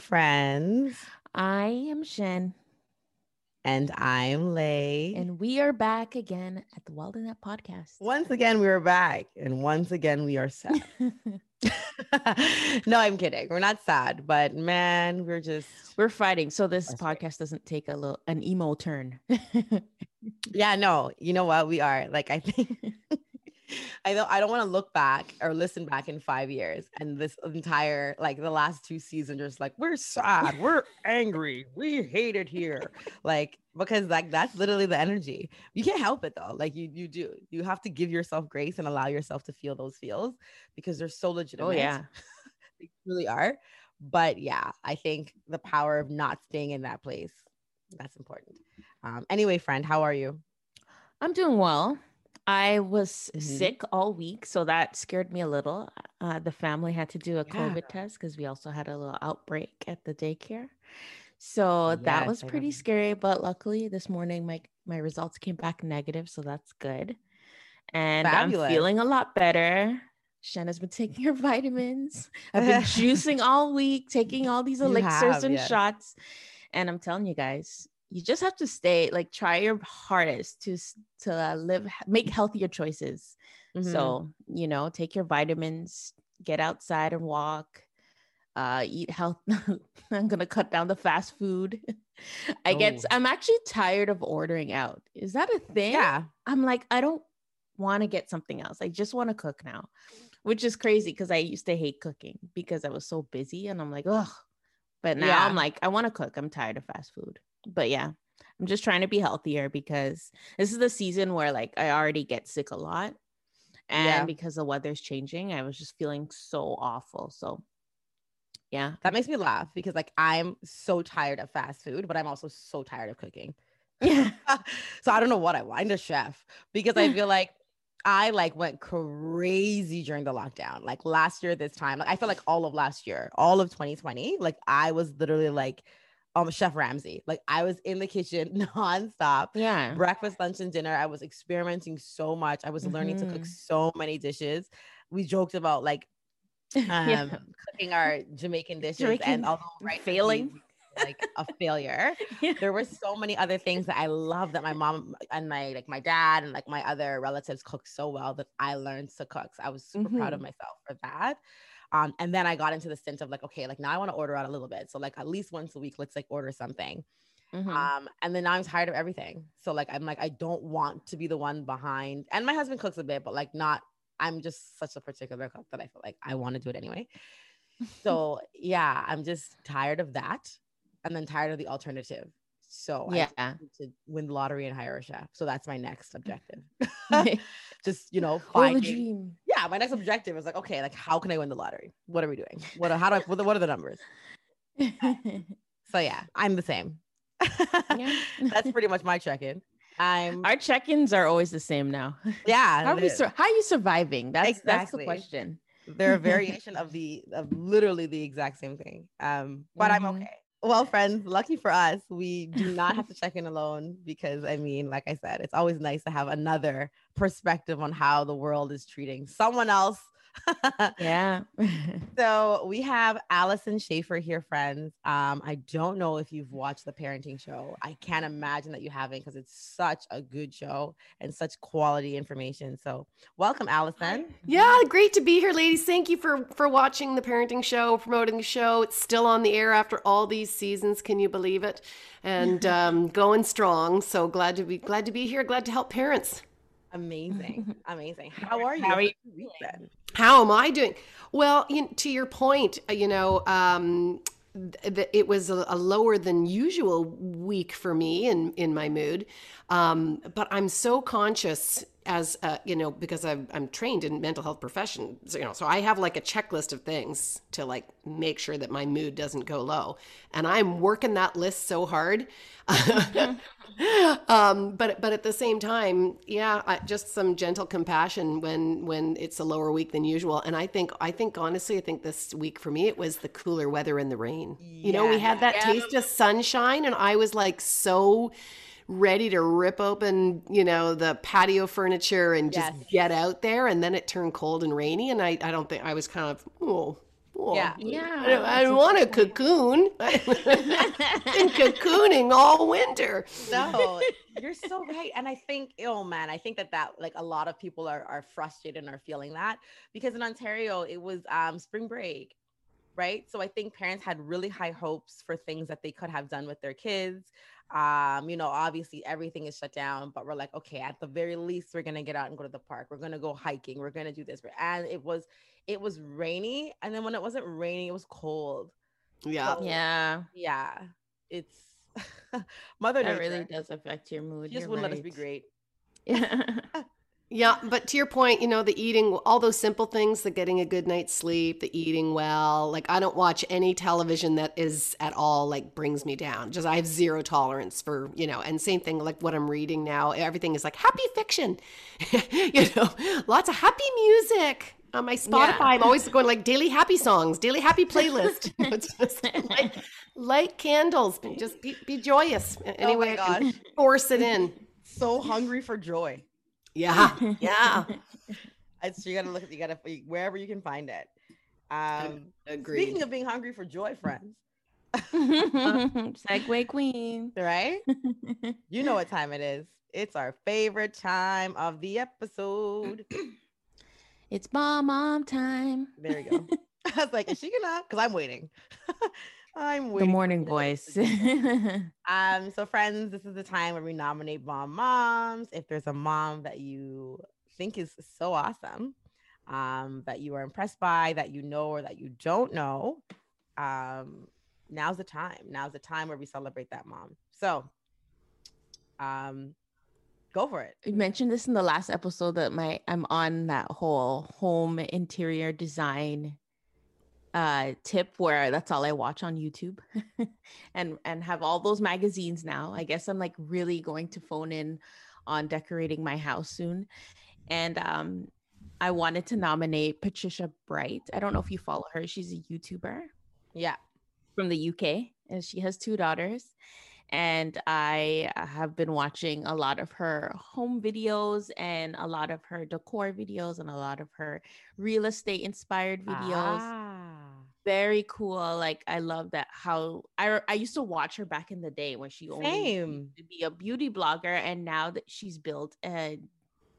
friends. I am Shen, And I'm Lay. and we are back again at the Wild Net podcast. once again, we are back. And once again, we are sad. no, I'm kidding. We're not sad, but man, we're just, We're fighting, so this podcast doesn't take a little an emo turn. yeah, no, you know what? We are. Like, I think. I don't I don't want to look back or listen back in five years and this entire like the last two seasons just like we're sad, we're angry, we hate it here. Like because like that's literally the energy. You can't help it though. Like you you do. You have to give yourself grace and allow yourself to feel those feels because they're so legitimate. oh yeah, they really are. But yeah, I think the power of not staying in that place that's important. Um, anyway, friend, how are you? I'm doing well. I was Mhm. sick all week, so that scared me a little. Uh, the family had to do a Yeah. COVID test because we also had a little outbreak at the daycare. So that was pretty scary, but luckily this morning my my results came back negative, so that's good. And Fabulous. I'm feeling a lot better. Shanna's been taking her vitamins. I've been juicing all week, taking all these elixirs have, and yes. shots. And I'm telling you guys, you just have to stay like try your hardest to to uh, live make healthier choices. Mhm. So, you know, take your vitamins, get outside and walk, uh, eat health. I'm gonna cut down the fast food. I get Oh. I'm actually tired of ordering out. Is that a thing? yeah. I'm like, I don't want to get something else. I just want to cook now, which is crazy because I used to hate cooking because I was so busy and I'm like, ugh. But now Yeah. I'm like, I want to cook. I'm tired of fast food. But yeah, I'm just trying to be healthier because this is the season where like I already get sick a lot. And Yeah. because the weather's changing, I was just feeling so awful. So yeah. That makes me laugh because like I'm so tired of fast food, but I'm also so tired of cooking. Yeah. so I don't know what I want. I'm a chef because I feel like I like went crazy during the lockdown. Like last year, this time, like I feel like all of last year, all of 2020, like I was literally like um Chef Ramsay. Like I was in the kitchen nonstop. Yeah. Breakfast, lunch, and dinner. I was experimenting so much. I was learning to cook Mhm. so many dishes. We joked about like um Yeah. cooking our Jamaican dishes Jamaican and although right failing. like a failure there were so many other things that I love that my mom and my like my dad and like my other relatives cook so well that I learned to cook. So I was super proud of Mhm. myself for that. Um, and then I got into the stint of like, okay, like now I want to order out a little bit. So like at least once a week, let's like order something. Mhm. Um, and then now I'm tired of everything. So like I'm like, I don't want to be the one behind. And my husband cooks a bit, but like not, I'm just such a particular cook that I feel like I want to do it anyway. So yeah, I'm just tired of that. And then tired of the alternative. So I yeah. need to win the lottery and hire a chef. So that's my next objective. just you know, Oh, the dream. Yeah, my next objective is like, okay, like how can I win the lottery? What are we doing? What? How do I? What are- what are the numbers? So yeah, I'm the same. Yeah. that's pretty much my check-in. I'm Our check-ins are always the same now. yeah. How are we sur- how are you surviving? That's that's the question. They're a variation of the of literally the exact same thing. Um, but I'm Mhm. okay. Well, friends, lucky for us, we do not have to check in alone because I mean, like I said, it's always nice to have another perspective on how the world is treating someone else yeah. so we have Alyson Schafer here, friends. Um, I don't know if you've watched the parenting show. I can't imagine that you haven't because it's such a good show and such quality information. So welcome, Allison. Yeah, great to be here, ladies. Thank you for for watching the parenting show, promoting the show. It's still on the air after all these seasons. Can you believe it? And um, going strong. So glad to be glad to be here. Glad to help parents. Amazing, amazing. How are you? How are you How am I doing? Well, you, to your point, uh, you know, um, th- it was a, a, lower than usual week for me in in my mood, um, but I'm so conscious as uh, you know because I'm, I'm trained in mental health profession so, you know so i have like a checklist of things to like make sure that my mood doesn't go low. And i'm working that list so hard. Um, but but at the same time yeah I, just some gentle compassion when when it's a lower week than usual. And i think i think honestly i think this week for me it was the cooler weather and the rain. Yeah, you know we had that yeah. taste of sunshine and i was like so ready to rip open, you know, the patio furniture and just yes. get out there. And then it turned cold and rainy. And I, I don't think I was kind of, oh, oh yeah, yeah. I, I want a cocoon. been cocooning all winter. No, you're so right. And I think, oh man, I think that that like a lot of people are are frustrated and are feeling that because in Ontario it was um spring break right? So I think parents had really high hopes for things that they could have done with their kids. Um, you know, obviously everything is shut down, but we're like, okay, at the very least, we're gonna get out and go to the park. We're gonna go hiking. We're gonna do this. And it was, it was rainy, and then when it wasn't raining, it was cold. Yeah, so, yeah, yeah. It's mother. That nature. really does affect your mood. She just wouldn't right. let us be great. Yeah. Yeah, but to your point, you know, the eating, all those simple things, the getting a good night's sleep, the eating well. Like, I don't watch any television that is at all like brings me down. Just, I have zero tolerance for, you know, and same thing like what I'm reading now. Everything is like happy fiction, you know, lots of happy music on my Spotify. Yeah. I'm always going like daily happy songs, daily happy playlist. it's just like light candles, just be, be joyous. Oh anyway, oh force it in. So hungry for joy. Yeah, yeah. so you gotta look you gotta wherever you can find it. Um, Agreed. Speaking of being hungry for joy, friends. Segue queen, right? you know what time it is. It's our favorite time of the episode. it's mom mom time. There you go. I was like, is she gonna? Because I'm waiting. I'm. The morning voice. um, so friends, this is the time where we nominate mom moms. If there's a mom that you think is so awesome, um, that you are impressed by, that you know or that you don't know, um, now's the time. Now's the time where we celebrate that mom. So um go for it. You mentioned this in the last episode that my I'm on that whole home interior design uh tip where that's all I watch on YouTube and and have all those magazines now. I guess I'm like really going to phone in on decorating my house soon. And um I wanted to nominate Patricia Bright. I don't know if you follow her. She's a YouTuber. Yeah. From the UK and she has two daughters. And I have been watching a lot of her home videos and a lot of her decor videos and a lot of her real estate inspired videos. Ah very cool. Like I love that how I I used to watch her back in the day when she only Same. to be a beauty blogger and now that she's built a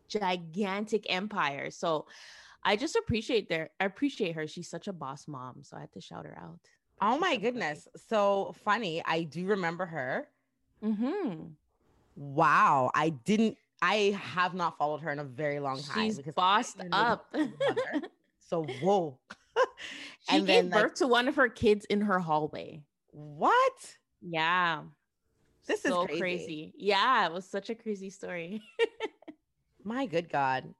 gigantic empire. So I just appreciate there I appreciate her. She's such a boss mom. So I had to shout her out. Oh my goodness. So funny. I do remember her. Mm-hmm. Wow. I didn't I have not followed her in a very long time. She's bossed up. so whoa. she and gave then, birth like, to one of her kids in her hallway. What? Yeah. This so is crazy. crazy. Yeah, it was such a crazy story. My good God.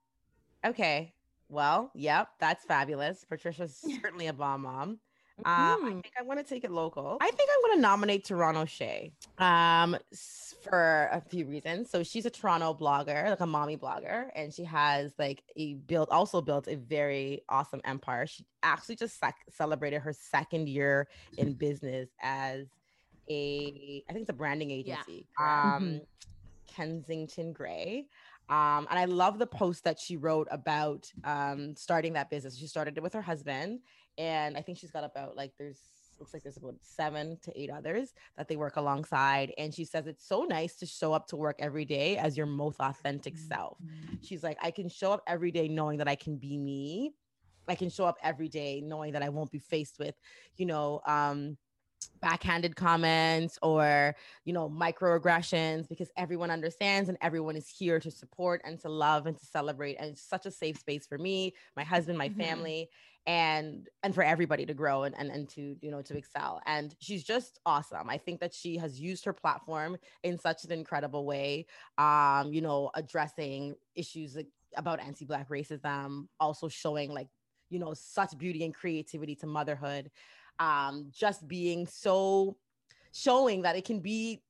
Okay. Well, yep, that's fabulous. Patricia's certainly a bomb mom. Um, I mm-hmm. think I want to take it local. I think I'm going to nominate Toronto Shay um, for a few reasons. So she's a Toronto blogger, like a mommy blogger, and she has like a built, also built a very awesome empire. She actually just sec- celebrated her second year in business as a, I think it's a branding agency. Yeah. Um, mm-hmm. Kensington Grey. Um, and I love the post that she wrote about um, starting that business. She started it with her husband, and I think she's got about like there's looks like there's about seven to eight others that they work alongside. And she says it's so nice to show up to work every day as your most authentic self. She's like, I can show up every day knowing that I can be me. I can show up every day knowing that I won't be faced with, you know, um, backhanded comments or you know microaggressions because everyone understands and everyone is here to support and to love and to celebrate and it's such a safe space for me my husband my Mhm. family and and for everybody to grow and, and and to you know to excel. And she's just awesome. I think that she has used her platform in such an incredible way um you know addressing issues about anti-black racism also showing like you know such beauty and creativity to motherhood um just being so showing that it can be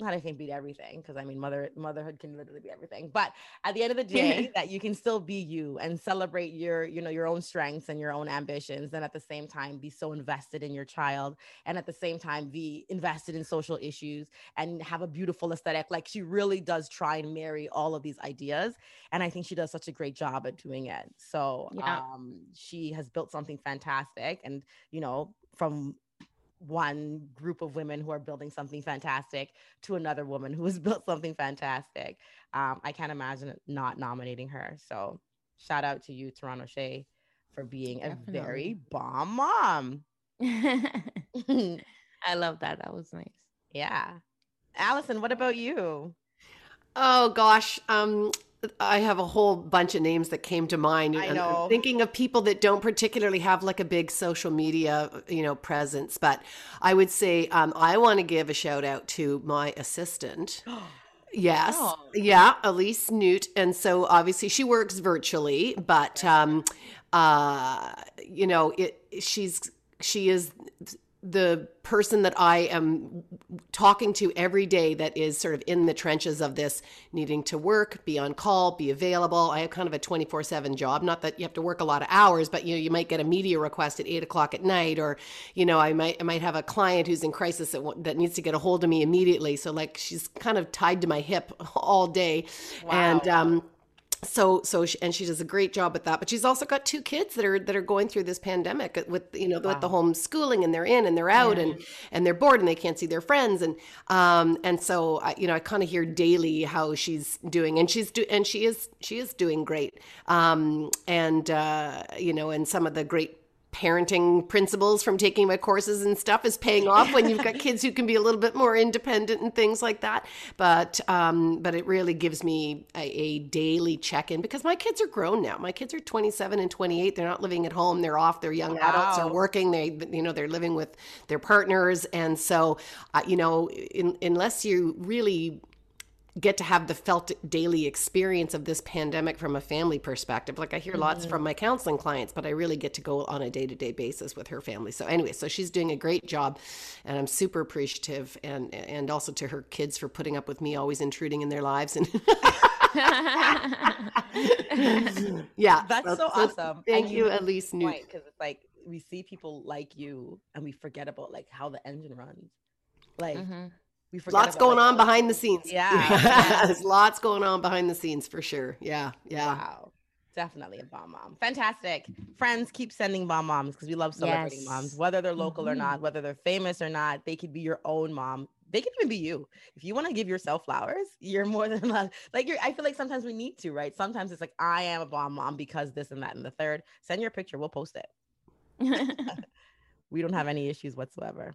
not can beat everything because I mean mother motherhood can literally be everything. But at the end of the day, that you can still be you and celebrate your you know your own strengths and your own ambitions, and at the same time be so invested in your child, and at the same time be invested in social issues and have a beautiful aesthetic. Like she really does try and marry all of these ideas, and I think she does such a great job at doing it. So Yeah. um, she has built something fantastic, and you know from one group of women who are building something fantastic to another woman who has built something fantastic. Um, I can't imagine not nominating her. So shout out to you, Toronto Shea, for being a very bomb mom. I love that. That was nice. yeah. Alyson, what about you? Oh gosh, um, I have a whole bunch of names that came to mind. I I'm know. thinking of people that don't particularly have like a big social media, you know, presence. But I would say um, I want to give a shout out to my assistant. Yes. Oh. Yeah, Elise Newt. And so obviously she works virtually, but um uh you know, it she's she is the person that I am talking to every day that is sort of in the trenches of this needing to work, be on call, be available. I have kind of a 24 7 job. Not that you have to work a lot of hours, but you know, you might get a media request at eight o'clock at night, or, you know, I might, I might have a client who's in crisis that, that needs to get a hold of me immediately. So like she's kind of tied to my hip all day. And, um, so so she, and she does a great job at that but she's also got two kids that are that are going through this pandemic with you know with the homeschooling and they're in and they're out and and they're bored and they can't see their friends and um and so I, you know I kind of hear daily how she's doing and she's do and she is she is doing great. Um and uh you know and some of the great parenting principles from taking my courses and stuff is paying off when you've got kids who can be a little bit more independent and things like that. But um but it really gives me a, a daily check-in because my kids are grown now. My kids are 27 and 28 they're not living at home. They're off. They're young adults. Are working. They you know they're living with their partners. And so uh, you know in, unless you really get to have the felt daily experience of this pandemic from a family perspective. Like I hear lots from my counseling clients, but I really get to go on a day to day basis with her family. So anyway, so she's doing a great job, and I'm super appreciative, and and also to her kids for putting up with me always intruding in their lives. And yeah, That's so awesome. Thank And you, make a Elise Newt. point because it's like we see people like you and we forget about like how the engine runs. Like Mhm. We forget Lots about, going like, on behind the scenes. Yeah. there's lots going on behind the scenes for sure. Yeah, yeah. Wow. Definitely a bomb mom. Fantastic. Friends, keep sending bomb moms because we love celebrating moms, whether they're local or Mhm. not, whether they're famous or not. They could be your own mom. They could even be you. If you want to give yourself flowers, you're more than allowed. Like you're, I feel like sometimes we need to, right? Sometimes it's like I am a bomb mom because this and that and the third. Send your picture, we'll post it. We don't have any issues whatsoever.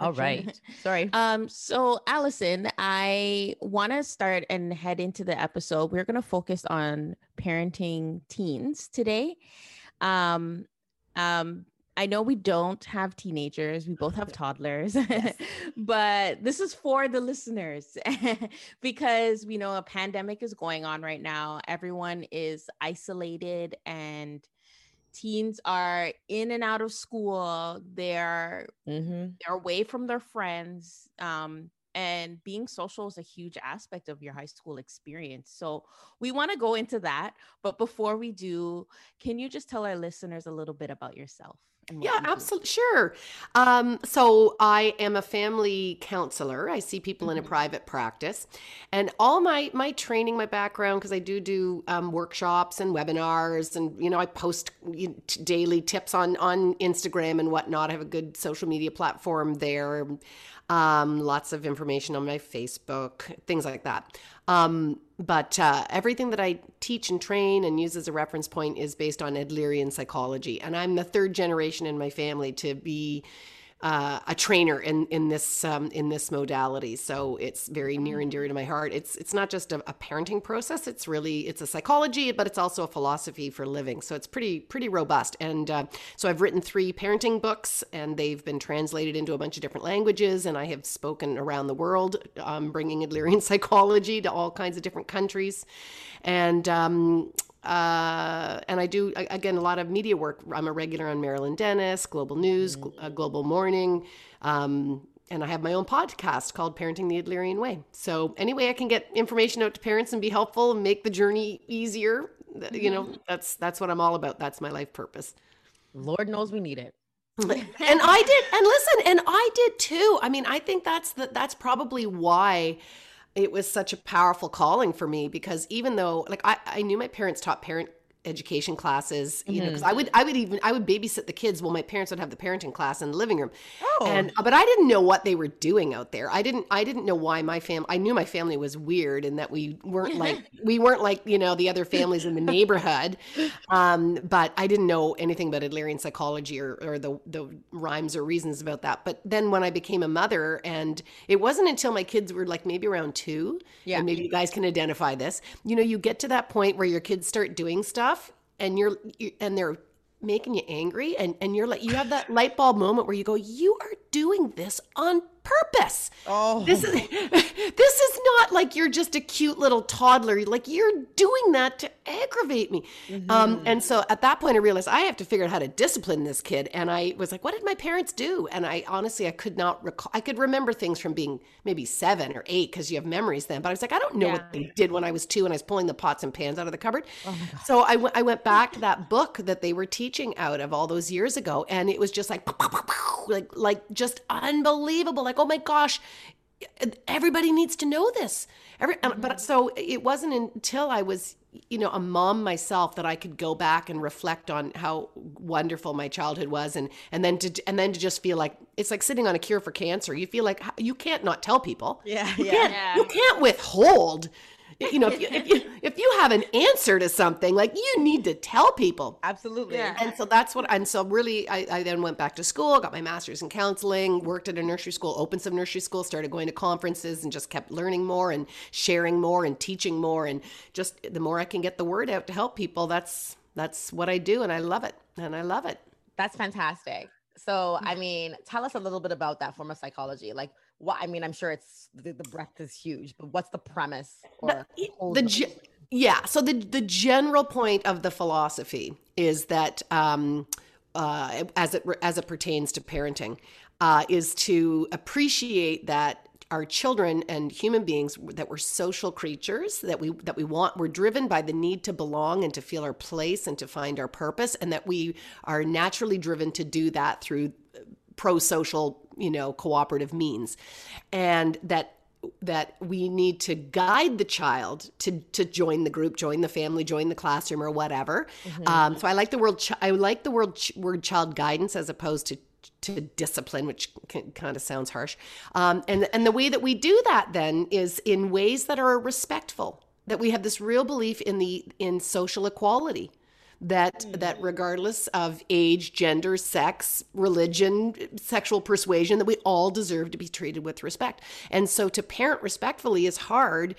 All right. Sorry. Um, so Alyson, I want to start and head into the episode. We're going to focus on parenting teens today. Um, um, I know we don't have teenagers, we both have toddlers, but this is for the listeners because we know a pandemic is going on right now. Everyone is isolated and teens are in and out of school. They're Mm-hmm. they're away from their friends. Um, and being social is a huge aspect of your high school experience. So we want to go into that. But before we do, can you just tell our listeners a little bit about yourself? Yeah, absolutely. Sure. Um, so I am a family counselor. I see people in a Mhm. private practice, and all my my training, my background, because I do do um, workshops and webinars, and you know I post you know, t- daily tips on on Instagram and whatnot. I have a good social media platform there. Um, lots of information on my Facebook, things like that. Um, but uh, everything that I teach and train and use as a reference point is based on Adlerian psychology. And I'm the third generation in my family to be uh, a trainer in in this um, in this modality. So it's very near and dear to my heart. It's it's not just a, a parenting process. It's really it's a psychology, but it's also a philosophy for living. So it's pretty pretty robust. And uh, so I've written three parenting books, and they've been translated into a bunch of different languages. And I have spoken around the world, um, bringing Adlerian psychology to all kinds of different countries. And um, uh, and I do again a lot of media work. I'm a regular on Marilyn Denis, Global News, Gl- uh, Global Morning, um, and I have my own podcast called Parenting the Adlerian Way. So any way I can get information out to parents and be helpful and make the journey easier, th- you know, that's that's what I'm all about. That's my life purpose. Lord knows we need it. and I did, and listen, and I did too. I mean, I think that's the that's probably why it was such a powerful calling for me because even though like I, I knew my parents taught parent education classes you know because i would i would even i would babysit the kids while my parents would have the parenting class in the living room. Oh. and but i didn't know what they were doing out there. I didn't i didn't know why my family i knew my family was weird and that we weren't like we weren't like you know the other families in the neighborhood. Um but i didn't know anything about adlerian psychology or, or the the rhymes or reasons about that. But then when i became a mother and it wasn't until my kids were like maybe around two Yeah. and maybe you guys can identify this you know you get to that point where your kids start doing stuff and you're and they're making you angry and and you're like you have that light bulb moment where you go you are doing this on purpose. Oh, this is this is not like you're just a cute little toddler. Like you're doing that to aggravate me. Um and so at that point i realized i have to figure out how to discipline this kid. And i was like what did my parents do? And i honestly i could not recall i could remember things from being maybe seven or eight because you have memories then. But i was like i don't know Yeah. what they did when i was two and i was pulling the pots and pans out of the cupboard. So I went- I went back to that book that they were teaching out of all those years ago. And it was just like like like just unbelievable. Like oh my gosh everybody needs to know this Every, and- but mm-hmm. so it wasn't until i was you know a mom myself that i could go back and reflect on how wonderful my childhood was and and then to and then to just feel like it's like sitting on a cure for cancer you feel like you can't not tell people yeah, you yeah. can't, Yeah. you can't withhold you know if you, if you if you have an answer to something like you need to tell people Absolutely. Yeah. and so that's what and so really I, I then went back to school got my master's in counseling worked at a nursery school opened some nursery schools started going to conferences and just kept learning more and sharing more and teaching more and just the more i can get the word out to help people that's that's what i do and i love it and i love it That's fantastic. So, I mm. mean, tell us a little bit about that form of psychology. Like, what I mean, I'm sure it's the, the breadth is huge, but what's the premise or the the- ge- yeah so the the general point of the philosophy is that um uh as it as it pertains to parenting uh is to appreciate that our children and human beings that we're social creatures that we that we want we're driven by the need to belong and to feel our place and to find our purpose and that we are naturally driven to do that through pro-social you know cooperative means. And that that we need to guide the child to to join the group join the family join the classroom or whatever. Um, so i like the word ch- i like the word ch- word child guidance as opposed to to discipline which kind of sounds harsh. Um, and and the way that we do that then is in ways that are respectful that we have this real belief in the in social equality that that regardless of age, gender, sex, religion, sexual persuasion, that we all deserve to be treated with respect. And so to parent respectfully is hard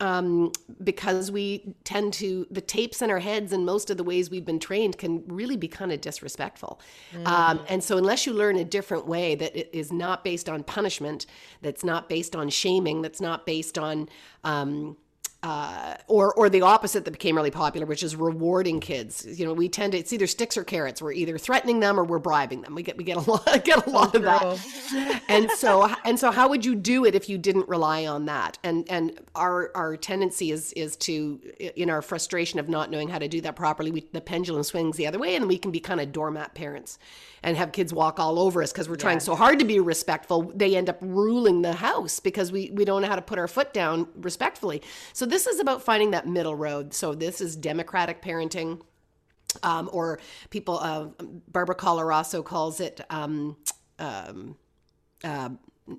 um, because we tend to the tapes in our heads and most of the ways we've been trained can really be kind of disrespectful. Um, and so unless you learn a different way that it is not based on punishment, that's not based on shaming, that's not based on um, uh, or or the opposite that became really popular, which is rewarding kids. You know, we tend to it's either sticks or carrots. We're either threatening them or we're bribing them. We get we get a lot get a lot of that. and so and so, how would you do it if you didn't rely on that? And and our our tendency is is to in our frustration of not knowing how to do that properly, we, the pendulum swings the other way, and we can be kind of doormat parents and have kids walk all over us because we're trying so hard to be respectful. They end up ruling the house because we we don't know how to put our foot down respectfully. So this is about finding that middle road. So this is democratic parenting. Um, or people, uh, Barbara Coloroso calls it um, um, uh,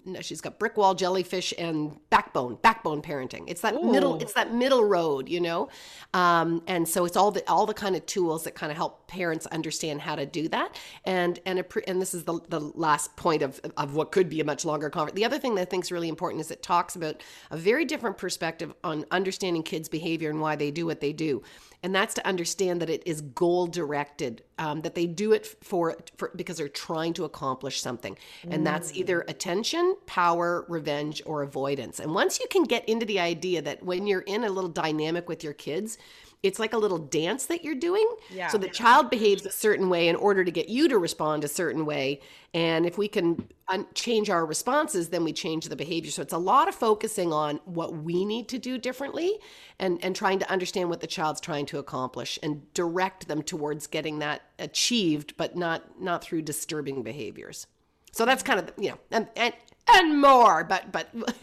no, she's got brick wall jellyfish and backbone backbone parenting. It's that middle it's that middle road you know? Um, and so it's all the all the kind of tools that kind of help parents understand how to do that. And and a pre- and this is the, the last point of of what could be a much longer conversation the other thing that i think is really important is it talks about a very different perspective on understanding kids behavior and why they do what they do and that's to understand that it is goal directed um, that they do it for, for because they're trying to accomplish something. And that's either attention power revenge or avoidance. And once you can get into the idea that when you're in a little dynamic with your kids it's like a little dance that you're doing. Yeah. So the child behaves a certain way in order to get you to respond a certain way. And if we can un- change our responses, then we change the behavior. So it's a lot of focusing on what we need to do differently and, and trying to understand what the child's trying to accomplish and direct them towards getting that achieved, but not not through disturbing behaviors. So that's kind of you know and and, and more, but but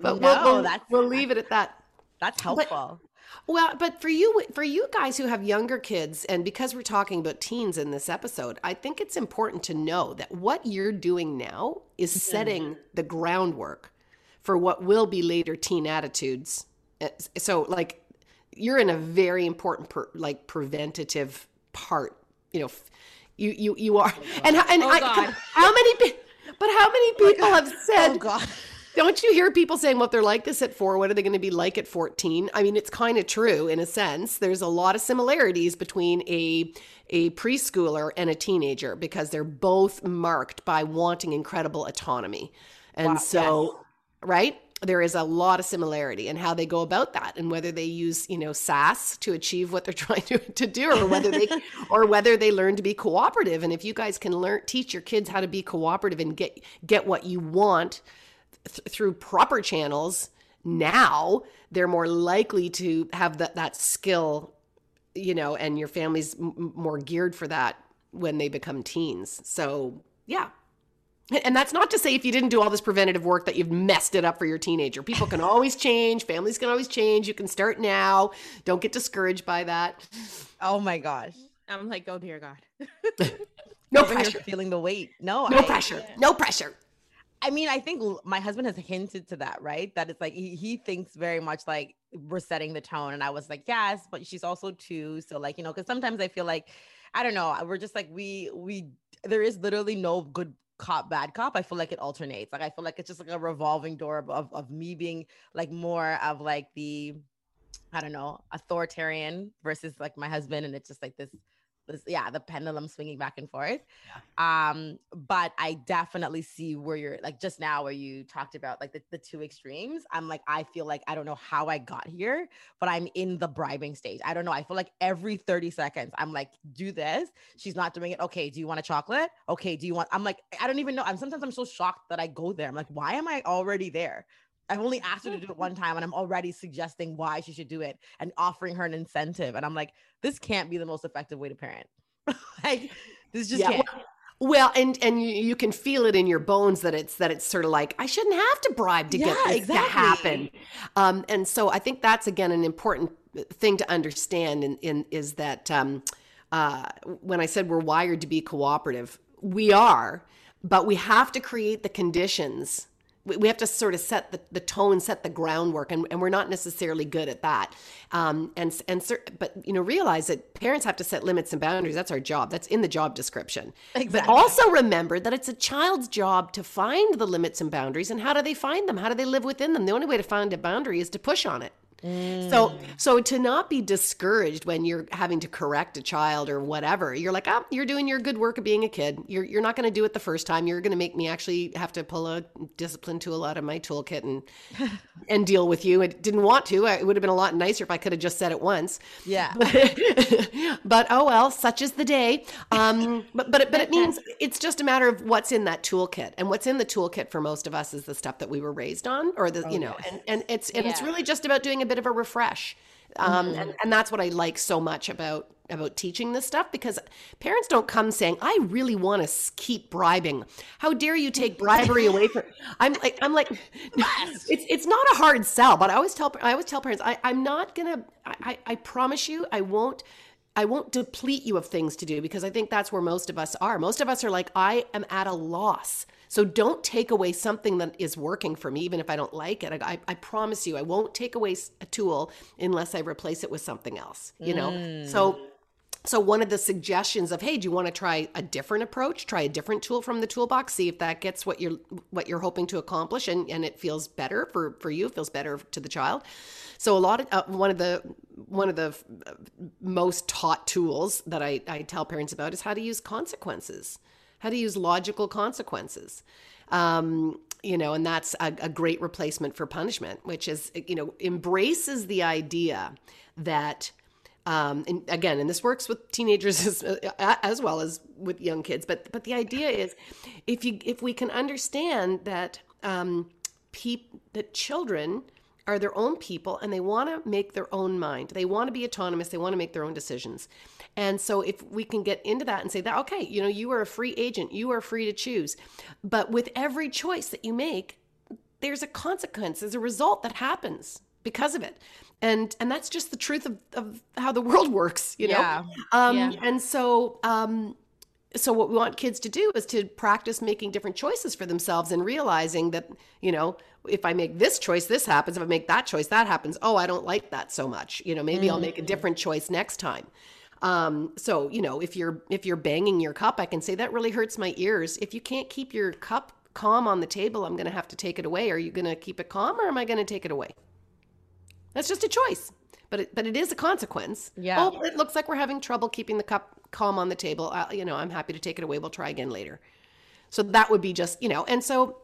but we'll, we'll, that's- we'll leave it at that. That's helpful. Well, but for you, for you guys who have younger kids, and because we're talking about teens in this episode, I think it's important to know that what you're doing now is setting the groundwork for what will be later teen attitudes. Uh, So, like, you're in a very important, per, like, preventative part. You know, f- you you you are, and and I, God. how many? But how many people have said? Don't you hear people saying, well, if they're like this at four, what are they going to be like at 14? I mean, it's kind of true in a sense. There's a lot of similarities between a, a preschooler and a teenager because they're both marked by wanting incredible autonomy. And so, right? There is a lot of similarity in how they go about that and whether they use, you know, sass to achieve what they're trying to, to do or whether they or whether they learn to be cooperative. And if you guys can learn teach your kids how to be cooperative and get get what you want th- through proper channels now they're more likely to have that that skill you know and your family's m- m- more geared for that when they become teens. So yeah. And that's not to say if you didn't do all this preventative work that you've messed it up for your teenager. People can always change families can always change. You can start now. Don't get discouraged by that. Oh my gosh. I'm like, oh dear God. no Over here pressure. feeling the weight. No, no I- pressure. No pressure I mean, I think my husband has hinted to that, right? That it's like he, he thinks very much like we're setting the tone. And I was like, yes, but she's also two. So, like, you know, because sometimes I feel like, I don't know, we're just like, we, we, there is literally no good cop, bad cop. I feel like it alternates. Like, I feel like it's just like a revolving door of, of, of me being like more of like the, I don't know, authoritarian versus like my husband. And it's just like this, this, yeah, the pendulum swinging back and forth. Um, but I definitely see where you're like just now where you talked about like the, the two extremes. I'm like, I feel like I don't know how I got here, but I'm in the bribing stage. I don't know. I feel like every 30 seconds, I'm like, do this. She's not doing it. Okay, do you want a chocolate? Okay, do you want? I'm like, I don't even know. I'm sometimes I'm so shocked that I go there. I'm like, why am I already there? I've only asked her to do it one time and I'm already suggesting why she should do it and offering her an incentive. And I'm like, this can't be the most effective way to parent. like, this just Yeah, can't. Well, and and you, you can feel it in your bones that it's that it's sort of like I shouldn't have to bribe to get Yeah, this exactly. to happen. Um, and so I think that's again an important thing to understand. In, in is that um, uh, when I said we're wired to be cooperative, we are, but we have to create the conditions we we have to sort of set the, the tone, set the groundwork, and, and we're not necessarily good at that. Um, and and but you know, realize that parents have to set limits and boundaries. That's our job. That's in the job description. exactly. But also remember that it's a child's job to find the limits and boundaries. And how do they find them? How do they live within them? The only way to find a boundary is to push on it. So, so to not be discouraged when you're having to correct a child or whatever, you're like, oh, you're doing your good work of being a kid. You're you're not going to do it the first time. You're going to make me actually have to pull a discipline tool out of my toolkit and and deal with you. I didn't want to. It would have been a lot nicer if I could have just said it once. Yeah. but oh well, such is the day. Um, but but it, but it means it's just a matter of what's in that toolkit, and what's in the toolkit for most of us is the stuff that we were raised on, or the you know, and and it's and it's really just about doing a bit of a refresh, um, and and that's what I like so much about about teaching this stuff because parents don't come saying i really want to keep bribing how dare you take bribery away from i'm like i'm like it's it's not a hard sell but i always tell i always tell parents I, i'm not gonna I, I I promise you i won't I won't deplete you of things to do because I think that's where most of us are. Most of us are like, I am at a loss. So don't take away something that is working for me, even if I don't like it. I, I, I promise you, I won't take away a tool unless I replace it with something else, you know? So so one of the suggestions of, hey, do you want to try a different approach? Try a different tool from the toolbox. See if that gets what you're what you're hoping to accomplish, and, and it feels better for for you. Feels better to the child. So a lot of uh, one of the one of the uh, most taught tools that I, I tell parents about is how to use consequences, how to use logical consequences. Um, you know, and that's a, a great replacement for punishment, which is you know embraces the idea that um, and again, and this works with teenagers as, as well as with young kids. But but the idea is, if you if we can understand that um, peop, that children are their own people and they want to make their own mind, they want to be autonomous, they want to make their own decisions. And so if we can get into that and say that okay, you know, you are a free agent, you are free to choose, but with every choice that you make, there's a consequence, there's a result that happens because of it. And and that's just the truth of, of how the world works, you know? Yeah. Um Yeah. and so um so what we want kids to do is to practice making different choices for themselves and realizing that, you know, if I make this choice, this happens. If I make that choice, that happens. Oh, I don't like that so much. You know, maybe I'll make a different choice next time. Um, so you know, if you're if you're banging your cup, I can say that really hurts my ears. If you can't keep your cup calm on the table, I'm gonna have to take it away. Are you gonna keep it calm or am I gonna take it away? That's just a choice. But it, but it is a consequence. Yeah. Oh, it looks like we're having trouble keeping the cup calm on the table. Uh, you know, I'm happy to take it away. We'll try again later. So that would be just, you know, and so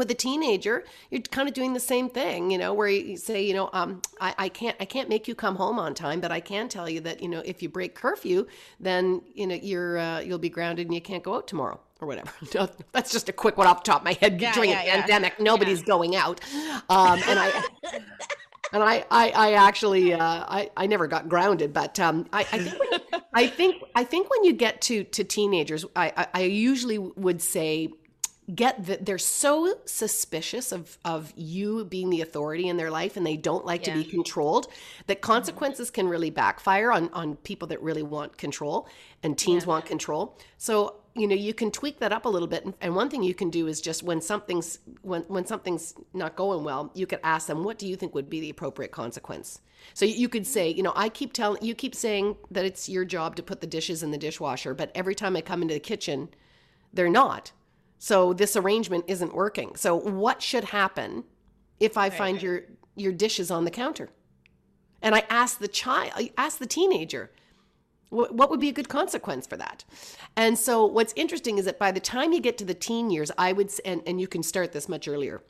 with a teenager, you're kind of doing the same thing, you know, where you say, you know, um, I, I can't, I can't make you come home on time, but I can tell you that, you know, if you break curfew, then you know you're, uh, you'll be grounded and you can't go out tomorrow or whatever. That's just a quick one off the top of my head. Yeah, During yeah, a yeah. pandemic, nobody's going out, um, and I. And I, I, I actually, uh, I, I never got grounded, but um, I, I think, when, I think, I think when you get to to teenagers, I, I, I usually would say, get that they're so suspicious of of you being the authority in their life, and they don't like to be controlled. That mm-hmm. consequences can really backfire on on people that really want control, and teens want control. So you know you can tweak that up a little bit. And, and one thing you can do is just when something's when when something's not going well you could ask them what do you think would be the appropriate consequence? So you could say you know i keep telling you keep saying that it's your job to put the dishes in the dishwasher but every time i come into the kitchen they're not so this arrangement isn't working so what should happen if i find your your dishes on the counter and i ask the child i ask the teenager what what would be a good consequence for that? And so, what's interesting is that by the time you get to the teen years, I would, and, and you can start this much earlier.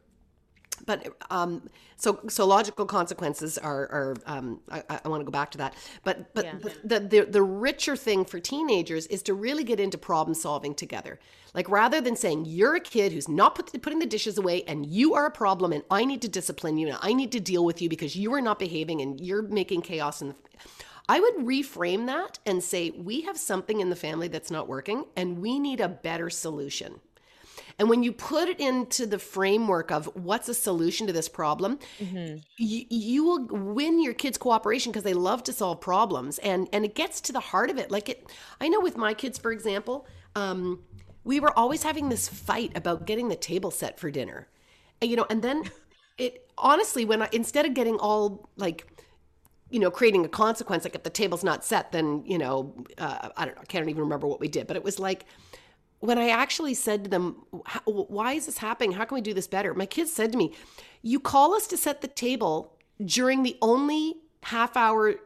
But um, so so logical consequences are are um, I, I want to go back to that. But but Yeah. the, the the richer thing for teenagers is to really get into problem solving together. Like rather than saying you're a kid who's not put, putting the dishes away and you are a problem and I need to discipline you and I need to deal with you because you are not behaving and you're making chaos and I would reframe that and say, we have something in the family that's not working and we need a better solution. And when you put it into the framework of what's a solution to this problem, you, you will win your kids' cooperation because they love to solve problems, and and it gets to the heart of it. Like it, I know with my kids, for example, um, we were always having this fight about getting the table set for dinner. And, you know, and then it honestly, when I instead of getting all like, you know, creating a consequence, like if the table's not set, then you know, uh, I don't know, I can't even remember what we did, but it was like when I actually said to them, "Why is this happening? How can we do this better?" My kids said to me, "You call us to set the table during the only half hour."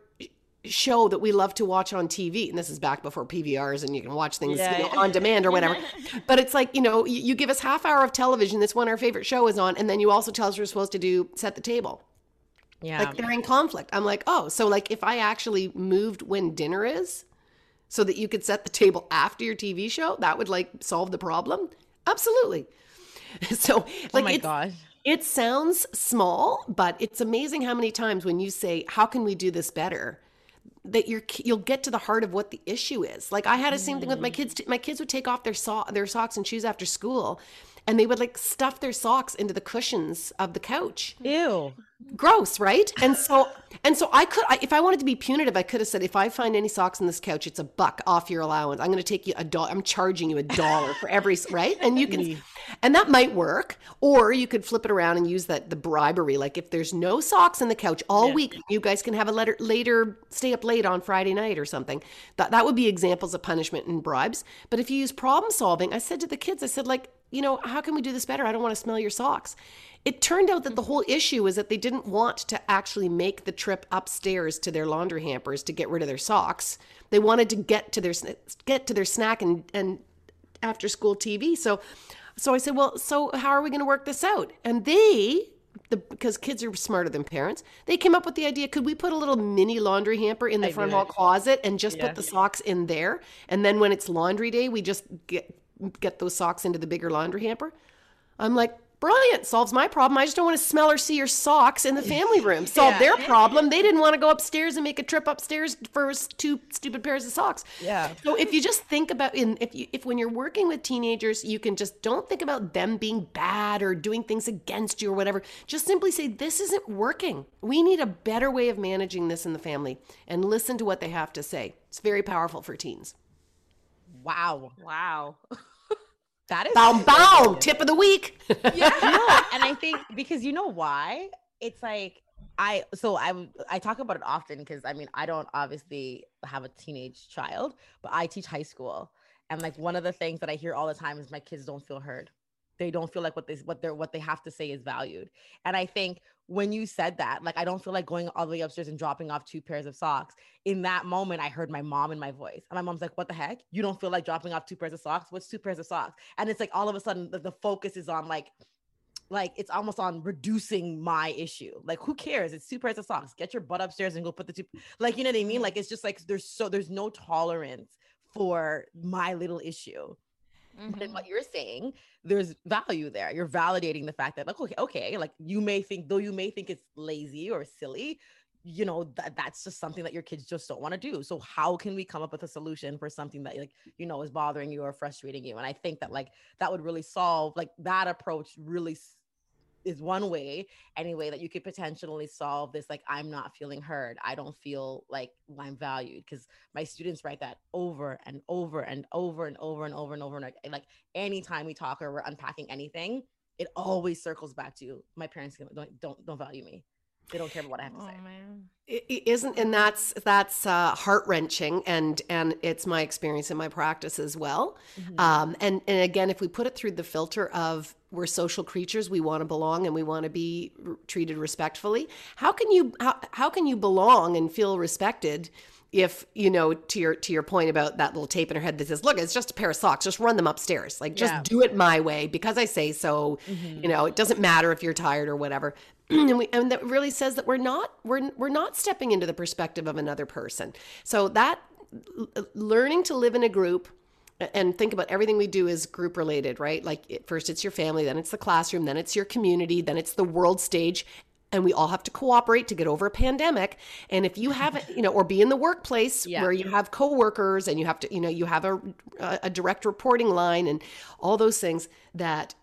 show that we love to watch on TV. And this is back before PVRs and you can watch things Yeah, you know, yeah. on demand or whatever. but it's like, you know, you, you give us half hour of television. This one our favorite show is on. And then you also tell us we're supposed to do set the table. Yeah. Like they're in conflict. I'm like, oh, so like if I actually moved when dinner is so that you could set the table after your TV show, that would like solve the problem? Absolutely. So oh like oh my gosh. it sounds small, but it's amazing how many times when you say, "How can we do this better?" that you're you'll get to the heart of what the issue is. Like I had the same thing with my mm. kids. My kids would take off their so- their socks and shoes after school, and they would like stuff their socks into the cushions of the couch. Ew. Gross, right? And so and so I could I, if I wanted to be punitive, I could have said if I find any socks in this couch, it's a buck off your allowance. I'm going to take you a dollar. I'm charging you a dollar for every right, and you can and that might work. Or you could flip it around and use that the bribery. Like if there's no socks in the couch all week, you guys can have a letter later stay up late on Friday night or something. That that would be examples of punishment and bribes. But if you use problem solving, I said to the kids, I said like, you know, how can we do this better? I don't want to smell your socks. It turned out that the whole issue is that they didn't want to actually make the trip upstairs to their laundry hampers to get rid of their socks. They wanted to get to their get to their snack and and after school TV. So so I said, "Well, so how are we going to work this out?" And they the because kids are smarter than parents, they came up with the idea, could we put a little mini laundry hamper in the front hall closet and just put the socks in there? And then when it's laundry day, we just get get those socks into the bigger laundry hamper. I'm like, brilliant, solves my problem. I just don't want to smell or see your socks in the family room. Solve their problem. They didn't want to go upstairs and make a trip upstairs for two stupid pairs of socks. Yeah. So if you just think about in if you if when you're working with teenagers, you can just don't think about them being bad or doing things against you or whatever. Just simply say this isn't working. We need a better way of managing this in the family and listen to what they have to say. It's very powerful for teens. Wow. Wow. That is Boom, boom. Tip of the week. no, and I think because you know why? It's like I so I I talk about it often because I mean I don't obviously have a teenage child, but I teach high school, and like one of the things that I hear all the time is my kids don't feel heard. They don't feel like what they what they're what they have to say is valued, and I think when you said that, like I don't feel like going all the way upstairs and dropping off two pairs of socks. In that moment, I heard my mom in my voice, and my mom's like, "What the heck? You don't feel like dropping off two pairs of socks? What's two pairs of socks?" And it's like all of a sudden the, the focus is on like like it's almost on reducing my issue. Like, who cares? It's two pairs of socks. Get your butt upstairs and go put the two. Like, you know what I mean? Mm-hmm. Like, it's just like there's so there's no tolerance for my little issue. But in mm-hmm. what you're saying, there's value there. You're validating the fact that like, okay, okay, like you may think though you may think it's lazy or silly, you know that that's just something that your kids just don't want to do. So how can we come up with a solution for something that like you know is bothering you or frustrating you? And I think that like that would really solve like that approach really is one way anyway that you could potentially solve this like i'm not feeling heard. I don't feel like i'm valued. Because my students write that over and over and over and over and over and over and like, like anytime we talk or we're unpacking anything it always circles back to my parents don't don't, don't value me they don't care about what i have to Oh say. man. It- it isn't and that's that's uh, heart wrenching and and it's my experience in my practice as well. Um, and and again if we put it through the filter of we're social creatures we want to belong and we want to be r- treated respectfully how can you how, how can you belong and feel respected if you know to your to your point about that little tape in her head that says look it's just a pair of socks just run them upstairs. Like just Yeah. do it my way because i say so. You know it doesn't matter if you're tired or whatever and we and that really says that we're not we're we're not stepping into the perspective of another person. So that learning to live in a group and think about everything we do is group related right? Like first it's your family then it's the classroom then it's your community then it's the world stage and we all have to cooperate to get over a pandemic and if you haven't you know or be in the workplace Yeah. where you have coworkers and you have to you know you have a, a direct reporting line and all those things that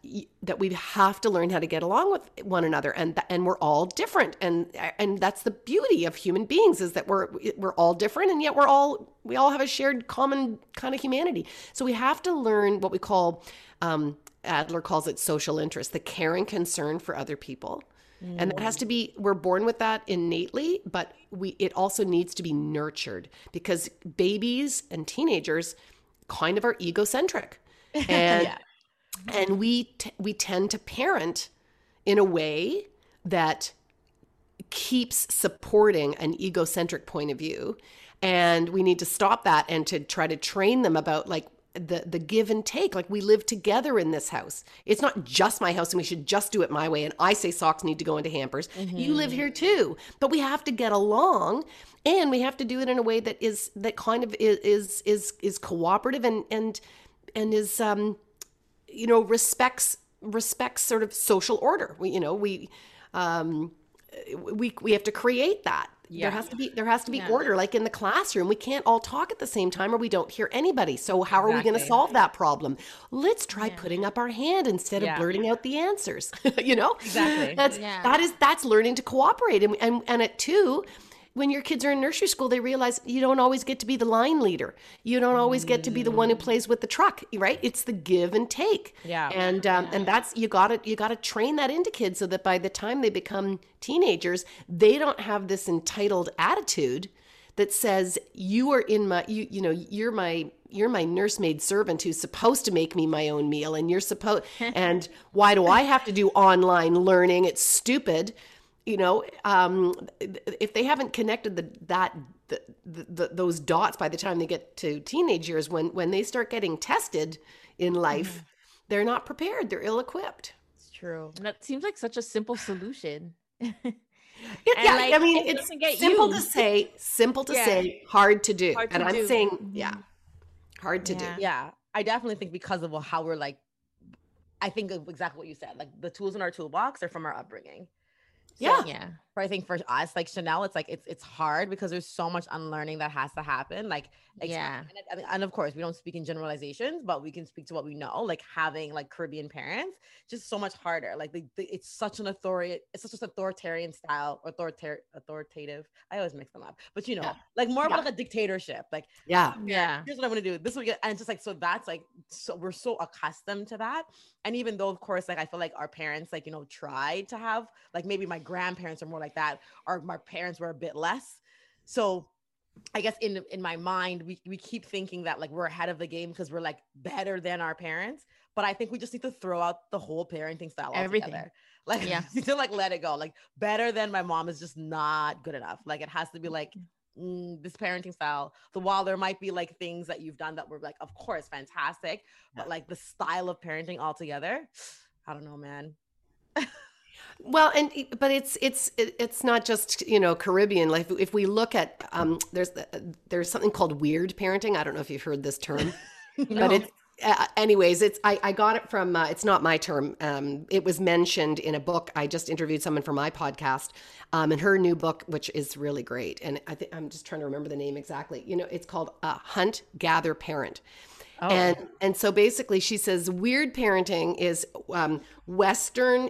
that we have to learn how to get along with one another and and we're all different and and that's the beauty of human beings is that we're we're all different and yet we're all we all have a shared common kind of humanity so we have to learn what we call um, Adler calls it social interest, the caring concern for other people. And that has to be we're born with that innately, but we it also needs to be nurtured because babies and teenagers kind of are egocentric. And Yeah. and we t- we tend to parent in a way that keeps supporting an egocentric point of view and we need to stop that and to try to train them about like the the give and take like we live together in this house. It's not just my house and we should just do it my way and i say socks need to go into hampers. You live here too. But we have to get along and we have to do it in a way that is that kind of is is is, is cooperative and and and is um you know respects respects sort of social order. We you know we um we we have to create that Yeah. there has to be there has to be order like in the classroom we can't all talk at the same time or we don't hear anybody so how are we going to solve that problem let's try putting up our hand instead of Yeah. blurting out the answers you know Exactly. that's Yeah. that is that's learning to cooperate and and, and at two when your kids are in nursery school they realize you don't always get to be the line leader. You don't always get to be the one who plays with the truck right? It's the give and take. Yeah. and um, and that's you got to you got to train that into kids so that by the time they become teenagers they don't have this entitled attitude that says you are in my you you know you're my you're my nursemaid servant who's supposed to make me my own meal and you're supposed and why do i have to do online learning? It's stupid you know um if they haven't connected the that the, the, the, those dots by the time they get to teenage years when when they start getting tested in life they're not prepared they're ill equipped It's true. And that seems like such a simple solution. It- yeah, like, I mean, it it's doesn't get simple to say, simple to Yeah. say, hard to do. Hard to and I'm do. saying, yeah, hard to Yeah. do. Yeah. I definitely think because of how we're like, I think of exactly what you said. Like the tools in our toolbox are from our upbringing. So, Yeah. Yeah. But I think for us, like Chanel, it's like it's it's hard because there's so much unlearning that has to happen. Like, Yeah. and, and- of course, we don't speak in generalizations, but we can speak to what we know. Like having like Caribbean parents, just so much harder. Like the, the, it's such an authority, it's such an authoritarian style, authoritar- authoritative. I always mix them up, but you know, Yeah. like more Yeah. of like a dictatorship. Like Yeah. Yeah. here's what I'm gonna do. This will get, and just like so. That's like so we're so accustomed to that. And even though, of course, like I feel like our parents, like you know, tried to have like maybe my grandparents are more like that, or my parents were a bit less. So I guess in in my mind, we we keep thinking that like we're ahead of the game because we're like better than our parents. But I think we just need to throw out the whole parenting style Everything. altogether. Like Yeah. you to like let it go. Like better than my mom is just not good enough. Like it has to be like mm, this parenting style. The while there might be like things that you've done that were like, of course, fantastic, but like the style of parenting altogether, I don't know, man. Well, and but it's it's it's not just you know Caribbean. Like if we look at um, there's there's something called weird parenting. I don't know if you've heard this term, but it's uh, anyways. It's I, I got it from. Uh, it's not my term. Um, it was mentioned in a book. I just interviewed someone for my podcast, um, and her new book, which is really great. And I think I'm just trying to remember the name exactly. You know, it's called uh, Hunt Gather Parent. And and so basically, she says weird parenting is um, Western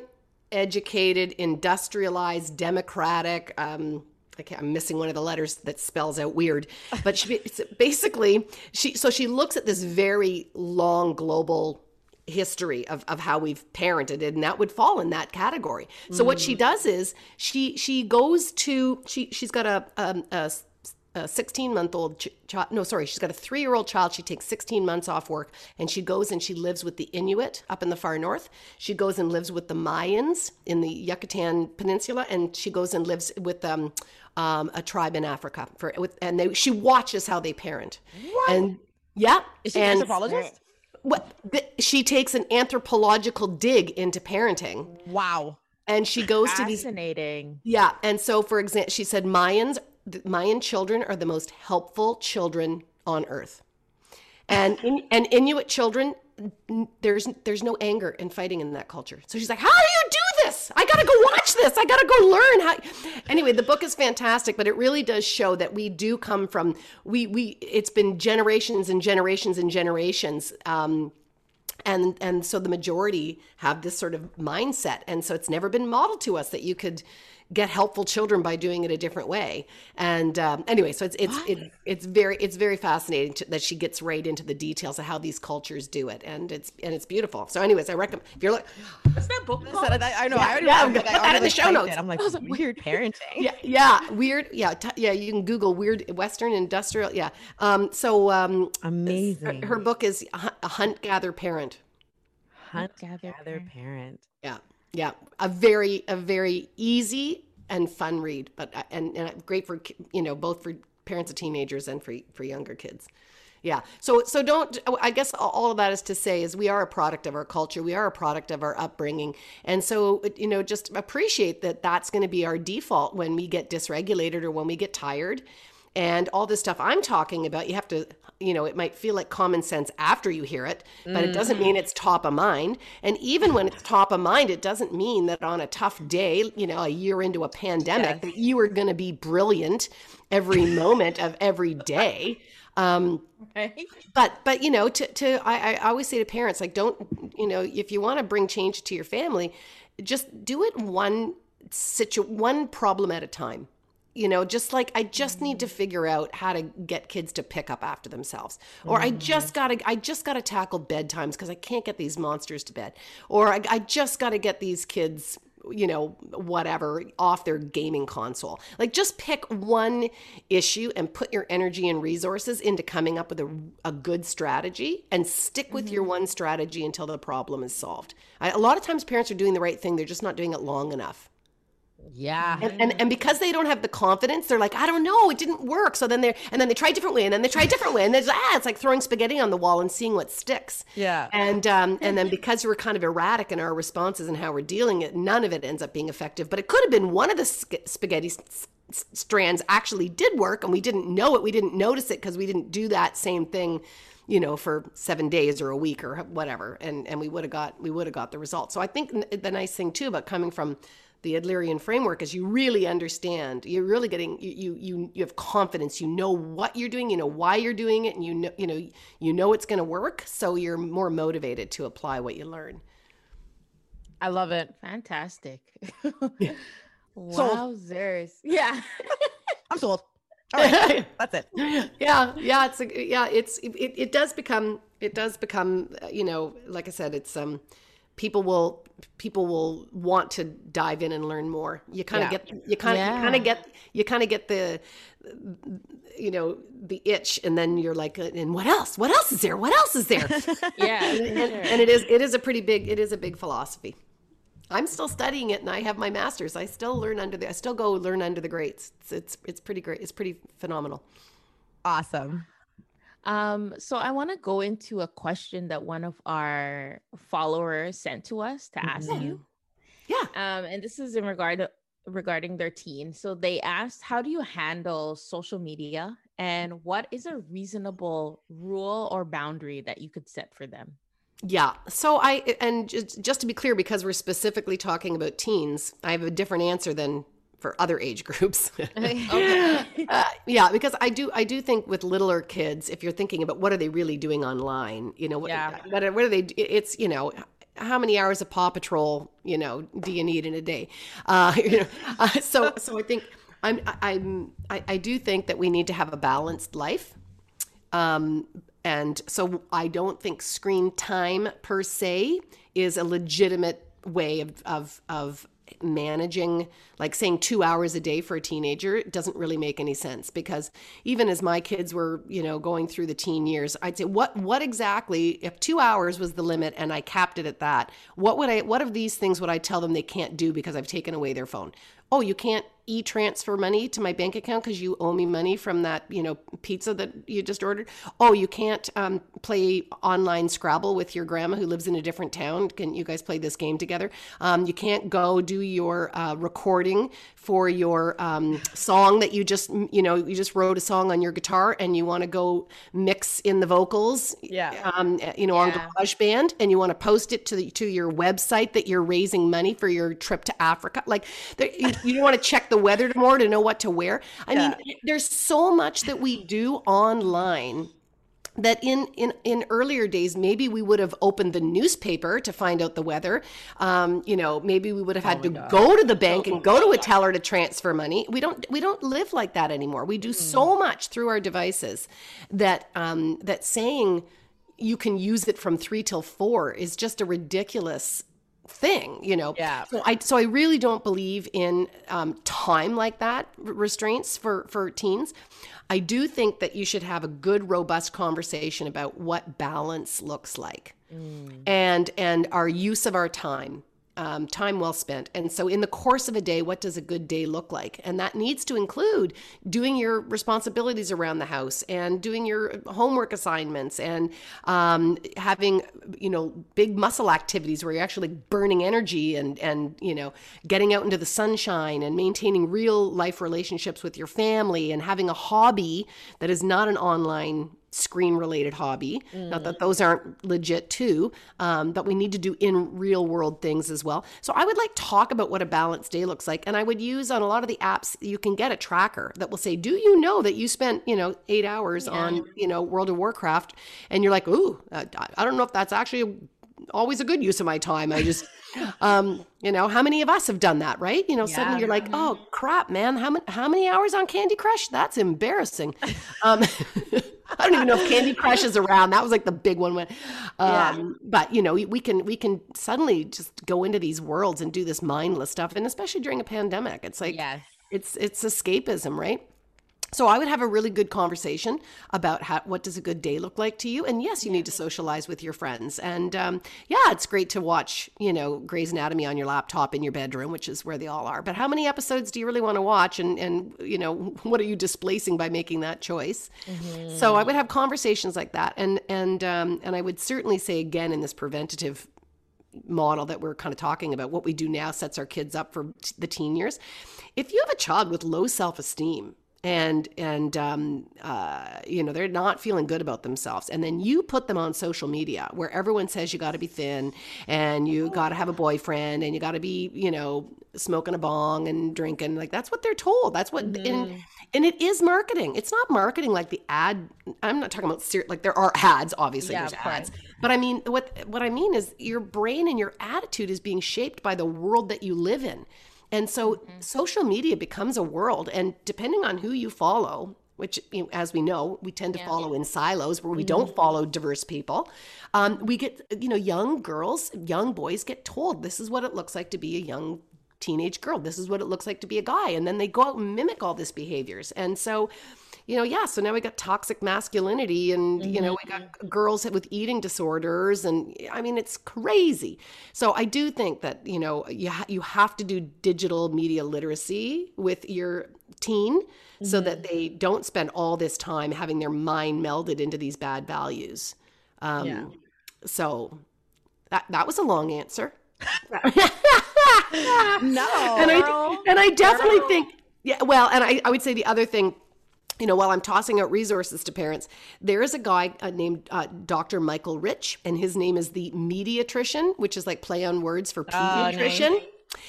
educated, industrialized, democratic. Um, I am missing one of the letters that spells out weird, but she it's basically she. So she looks at this very long global history of, of how we've parented and that would fall in that category so what she does is she she goes to she she's got a um, a, a 16 month old ch- child no sorry she's got a three year old child she takes 16 months off work and she goes and she lives with the inuit up in the far north she goes and lives with the mayans in the yucatan peninsula and she goes and lives with um, um, a tribe in africa for with and they she watches how they parent and yeah Is she an anthropologist? what th- she takes an anthropological dig into parenting Wow. and she goes to these Fascinating. yeah and so for example she said mayans mayan children are the most helpful children on earth. And in, and inuit children there's there's no anger and fighting in that culture. So she's like how do you do this? I gotta go watch this. I gotta go learn how anyway the book is fantastic but it really does show that we do come from we we it's been generations and generations and generations um and and so the majority have this sort of mindset. And so it's never been modeled to us that you could get helpful children by doing it a different way. And um, anyway, so it's it's it's it's very it's very fascinating to, that she gets right into the details of how these cultures do it, and it's and it's beautiful. So, anyways, I recommend if you're like, What's that book called? said, I, I know. I already, yeah, I'm I already in the show notes. It. I'm like, weird parenting. yeah, yeah, weird, yeah, t- yeah. You can Google weird Western industrial, yeah. Um, so um, Amazing. her book is a a hunt gather parent. hunt Gather gather parent. parent. Yeah, yeah, a very a very easy and fun read, but uh, and, and great for you know both for parents of teenagers and for for younger kids. Yeah. So so don't I guess all of that is to say is we are a product of our culture. We are a product of our upbringing. And so you know just appreciate that that's going to be our default when we get dysregulated or when we get tired. And all this stuff I'm talking about, you have to, you know, it might feel like common sense after you hear it, but it doesn't mean it's top of mind. And even when it's top of mind, it doesn't mean that on a tough day, you know, a year into a pandemic, that you are going to be brilliant every moment of every day. Um, Right? but but you know to to I, I always say to parents like don't you know if you want to bring change to your family just do it one situ one problem at a time you know just like i just need to mm. figure out how to get kids to pick up after themselves. Or i mm. just gotta i just gotta tackle bedtimes because i can't get these monsters to bed. Or i, I just gotta get these kids you know whatever off their gaming console. Like just pick one issue and put your energy and resources into coming up with a, a good strategy and stick with your mm-hmm. one strategy until the problem is solved. I, a lot of times parents are doing the right thing. They're just not doing it long enough Yeah. and, and and because they don't have the confidence, they're like, I don't know, it didn't work. So then they and then they try a different way, and then they try a different way, and there's ah, it's like throwing spaghetti on the wall and seeing what sticks. Yeah. And um and then because we're kind of erratic in our responses and how we're dealing it, none of it ends up being effective. But it could have been one of the spaghetti strands actually did work, and we didn't know it. We didn't notice it because we didn't do that same thing you know for seven days or a week or whatever and and we would have got we would have got the result so i think the nice thing too about coming from the adlerian framework is you really understand you're really getting you you you, you have confidence you know what you're doing you know why you're doing it and you know you know you know it's going to work so you're more motivated to apply what you learn I love it. Fantastic. Sold. Wowzers. Yeah. I'm sold. All right. That's it. yeah yeah it's a, yeah it's it, it does become it does become uh, you know like i said it's um people will people will want to dive in and learn more you kind of Yeah. get you kind of Yeah. you kind of get you kind of get the you know the itch and then you're like uh, and what else what else is there what else is there Yeah. for and, sure. and it is it is a pretty big it is a big philosophy i'm still studying it and i have my master's i still learn under the i still go learn under the greats it's it's, it's pretty great it's pretty phenomenal Awesome. Um, so I want to go into a question that one of our followers sent to us to ask Mhm. you. yeah Um, and this is in regard regarding their teen. So they asked, how do you handle social media and what is a reasonable rule or boundary that you could set for them? Yeah. So I and just, just to be clear, because we're specifically talking about teens, I have a different answer than for other age groups. Okay. Uh, yeah, because I do I do think with littler kids, if you're thinking about what are they really doing online, you know, what, Yeah. what, are, what are they? It's you know. How many hours of Paw Patrol, you know, do you need in a day? Uh, you know, uh, so so I think I'm I'm I, I do think that we need to have a balanced life. Um, and so I don't think screen time per se is a legitimate way of, of, of managing, like saying two hours a day for a teenager doesn't really make any sense because even as my kids were, you know, going through the teen years, I'd say, what, what exactly, if two hours was the limit and I capped it at that, what would I, what of these things would I tell them they can't do because I've taken away their phone? Oh, you can't e-transfer money to my bank account because you owe me money from that you know pizza that you just ordered oh you can't um, play online scrabble with your grandma who lives in a different town can you guys play this game together um, you can't go do your uh, recording for your um, song that you just you know you just wrote a song on your guitar and you want to go mix in the vocals Yeah. um, you know on Yeah. GarageBand and you want to post it to the, to your website that you're raising money for your trip to Africa. Like there, you, you don't want to check the weather tomorrow to know what to wear. I mean, there's so much that we do online that in, in in earlier days maybe we would have opened the newspaper to find out the weather. Um, you know maybe we would have had to go to the bank and go to a teller to transfer money. We don't we don't live like that anymore. We do so much through our devices that um, that saying you can use it from three till four is just a ridiculous thing you know? Yeah. so i so i really don't believe in um, time like that r- restraints for for teens. I do think that you should have a good robust conversation about what balance looks like. And and our use of our time um, time well spent. And so in the course of a day what does a good day look like? And that needs to include doing your responsibilities around the house and doing your homework assignments and um, having you know big muscle activities where you're actually burning energy and and you know getting out into the sunshine and maintaining real life relationships with your family and having a hobby that is not an online screen related hobby. Not that those aren't legit too, um, but we need to do in real world things as well. So I would like talk about what a balanced day looks like, and I would use on a lot of the apps you can get a tracker that will say, "Do you know that you spent you know eight hours on you know World of Warcraft?" And you're like, "Ooh, uh, I I don't know if that's actually." Always a good use of my time. I just um you know how many of us have done that right? You know suddenly you're like oh crap man. How many how many hours on candy crush? That's embarrassing. Um i don't even know if candy crush is around. That was like the big one when um but you know we can we can suddenly just go into these worlds and do this mindless stuff and especially during a pandemic it's like Yes. it's it's escapism right so I would have a really good conversation about how, what does a good day look like to you. And yes, you need to socialize with your friends. And um, yeah, it's great to watch, you know, Grey's Anatomy on your laptop in your bedroom, which is where they all are. But how many episodes do you really want to watch? And and you know, what are you displacing by making that choice? So I would have conversations like that. And and um, and I would certainly say again in this preventative model that we're kind of talking about, what we do now sets our kids up for t- the teen years. If you have a child with low self esteem, and and um, uh, you know they're not feeling good about themselves. And then you put them on social media where everyone says you got to be thin and you got to have a boyfriend and you got to be you know smoking a bong and drinking. Like that's what they're told. That's what and, and it is marketing. It's not marketing like the ad i'm not talking about ser- like there are ads obviously Yeah, there's ads. But I mean, what what I mean is your brain and your attitude is being shaped by the world that you live in. And so Mm-hmm. social media becomes a world and depending on who you follow, which you know, as we know, we tend to follow in silos where we Mm-hmm. don't follow diverse people. Um, we get you know, young girls, young boys get told this is what it looks like to be a young teenage girl. This is what it looks like to be a guy. And then they go out and mimic all these behaviors. And so, you know, yeah, so now we got toxic masculinity and, you know, we got girls with eating disorders. And I mean, it's crazy. So I do think that, you know, you, ha- you have to do digital media literacy with your teen so that they don't spend all this time having their mind melded into these bad values. Um, Yeah. So that, that was a long answer. No. and I and I definitely think yeah. Well, and I, I would say the other thing. You know, while I'm tossing out resources to parents, there is a guy uh, named uh, Dr. Michael Rich, and his name is the Mediatrician, which is like play on words for pediatrician.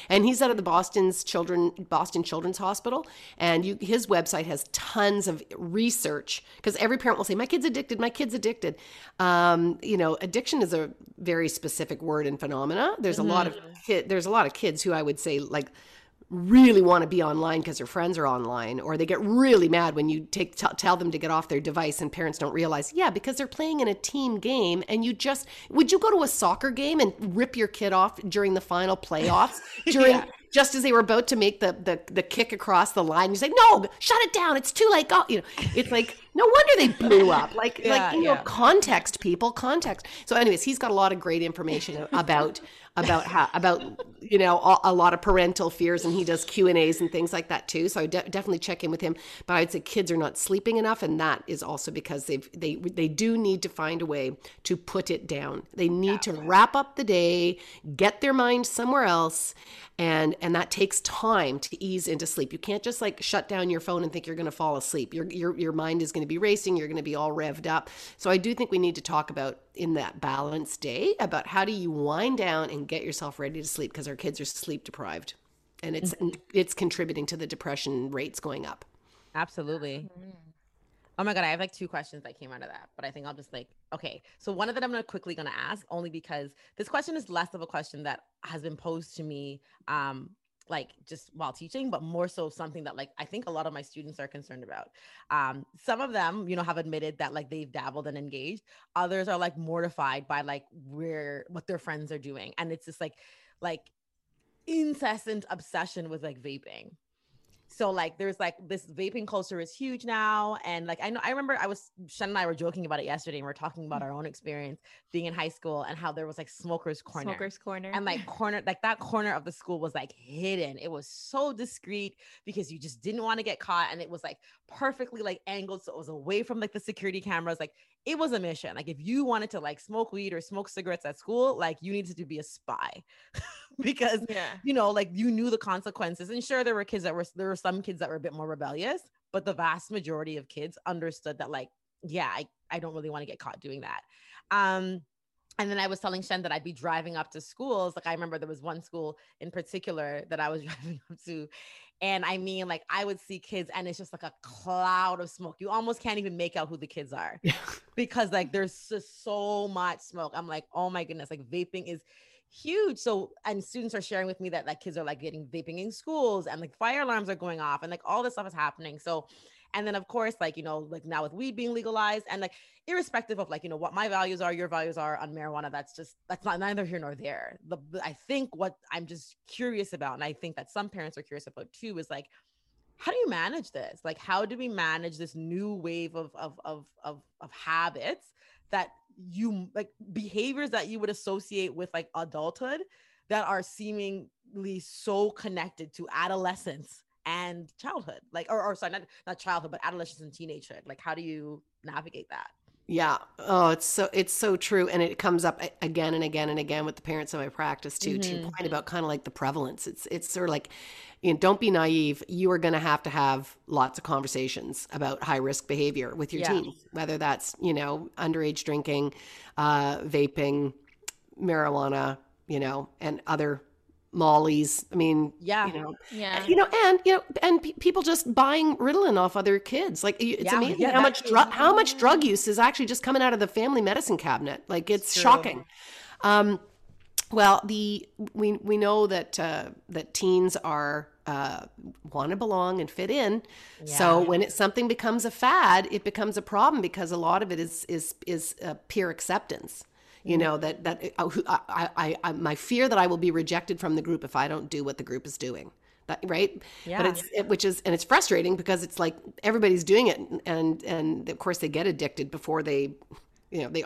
And he's out of the Boston's children Boston Children's Hospital, and you, his website has tons of research because every parent will say, "My kid's addicted. My kid's addicted." Um, you know, addiction is a very specific word and phenomena. There's a lot of kid, there's a lot of kids who I would say like really want to be online because their friends are online or they get really mad when you take t- tell them to get off their device and parents don't realize. Yeah because they're playing in a team game and you just would you go to a soccer game and rip your kid off during the final playoffs? During just as they were about to make the, the the kick across the line you say no shut it down it's too late go you know it's like no wonder they blew up. Like like Yeah, you know context people context. So anyways he's got a lot of great information about about how about you know a, a lot of parental fears and he does q and a's and things like that too. So i de- definitely check in with him. But i'd say kids are not sleeping enough and that is also because they've they they do need to find a way to put it down. They need to wrap up the day get their mind somewhere else and and that takes time to ease into sleep. You can't just like shut down your phone and think you're going to fall asleep. Your your your mind is going to be racing you're going to be all revved up. So i do think we need to talk about in that balanced day about how do you wind down and get yourself ready to sleep because our kids are sleep deprived. And it's it's contributing to the depression rates going up. Absolutely. Oh my god, I have like two questions that came out of that, but I think I'll just like okay. So one of them I'm gonna quickly gonna ask only because this question is less of a question that has been posed to me um like just while teaching, but more so something that like I think a lot of my students are concerned about. Um, some of them, you know, have admitted that like they've dabbled and engaged. Others are like mortified by like where what their friends are doing, and it's just like like incessant obsession with like vaping so like there's like this vaping culture is huge now and like i know i remember i was shen and i were joking about it yesterday and we are talking about mm. our own experience being in high school and how there was like smokers corner. Smokers corner. And like corner like that corner of the school was like hidden. It was so discreet because you just didn't want to get caught and it was like perfectly like angled so it was away from like the security cameras. Like it was a mission like if you wanted to like smoke weed or smoke cigarettes at school like you needed to be a spy because yeah. you know like you knew the consequences and sure there were kids that were there were some kids that were a bit more rebellious but the vast majority of kids understood that like yeah i, I don't really want to get caught doing that um and then I was telling Shen that I'd be driving up to schools. Like I remember there was one school in particular that I was driving up to. And I mean, like I would see kids and it's just like a cloud of smoke. You almost can't even make out who the kids are because like there's just so much smoke. I'm like, oh my goodness, like vaping is huge. So, and students are sharing with me that like kids are like getting vaping in schools and like fire alarms are going off and like all this stuff is happening. So, and then of course, like, you know, like now with weed being legalized and like irrespective of like, you know, what my values are, your values are on marijuana, that's just, that's not neither here nor there. The, I think what I'm just curious about, and I think that some parents are curious about too, is like, how do you manage this? Like, how do we manage this new wave of, of, of, of, of habits that you like behaviors that you would associate with like adulthood that are seemingly so connected to adolescence and childhood like or, or sorry not, not childhood but adolescence and teenagehood like how do you navigate that yeah oh it's so it's so true and it comes up again and again and again with the parents of my practice too mm-hmm. to your point about kind of like the prevalence it's it's sort of like you know, don't be naive. You are going to have to have lots of conversations about high risk behavior with your yeah. teens, whether that's, you know, underage drinking, uh, vaping, marijuana, you know, and other mollies. I mean, yeah, you know, yeah, you know, and you know, and people just buying Ritalin off other kids. Like it's yeah, amazing yeah, how much drug how much drug use is actually just coming out of the family medicine cabinet. Like it's shocking. Um, well, the we we know that uh, that teens are uh, want to belong and fit in. Yeah. So when it something becomes a fad, it becomes a problem because a lot of it is is is uh, peer acceptance. You know that that uh, I, I, I my fear that I will be rejected from the group if I don't do what the group is doing. That, right yeah but it's it, which is and it's frustrating because it's like everybody's doing it and and of course they get addicted before they you know they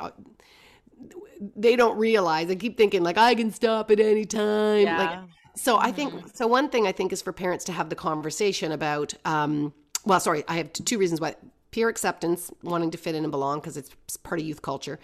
they don't realize. They keep thinking like I can stop at any time. Yeah. Like so, I think mm-hmm. so. One thing I think is for parents to have the conversation about. Um, well, sorry, I have two reasons why peer acceptance, wanting to fit in and belong because it's part of youth culture.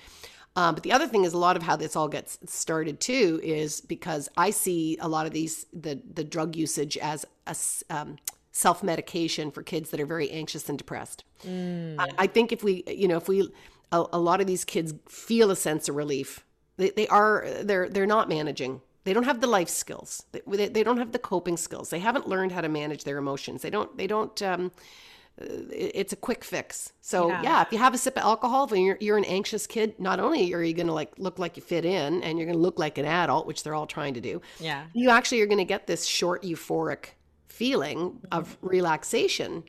Um, but the other thing is a lot of how this all gets started too is because I see a lot of these the the drug usage as a um, self medication for kids that are very anxious and depressed. Mm. I, I, think if we you know if we a, a lot of these kids feel a sense of relief. They, they are they're they're not managing. They don't have the life skills. They, they don't have the coping skills. They haven't learned how to manage their emotions. They don't they don't um, it's a quick fix. So yeah. yeah. if you have a sip of alcohol, when you're you're an anxious kid, not only are you going to like look like you fit in, and you're going to look like an adult, which they're all trying to do. Yeah, you actually are going to get this short euphoric feeling of relaxation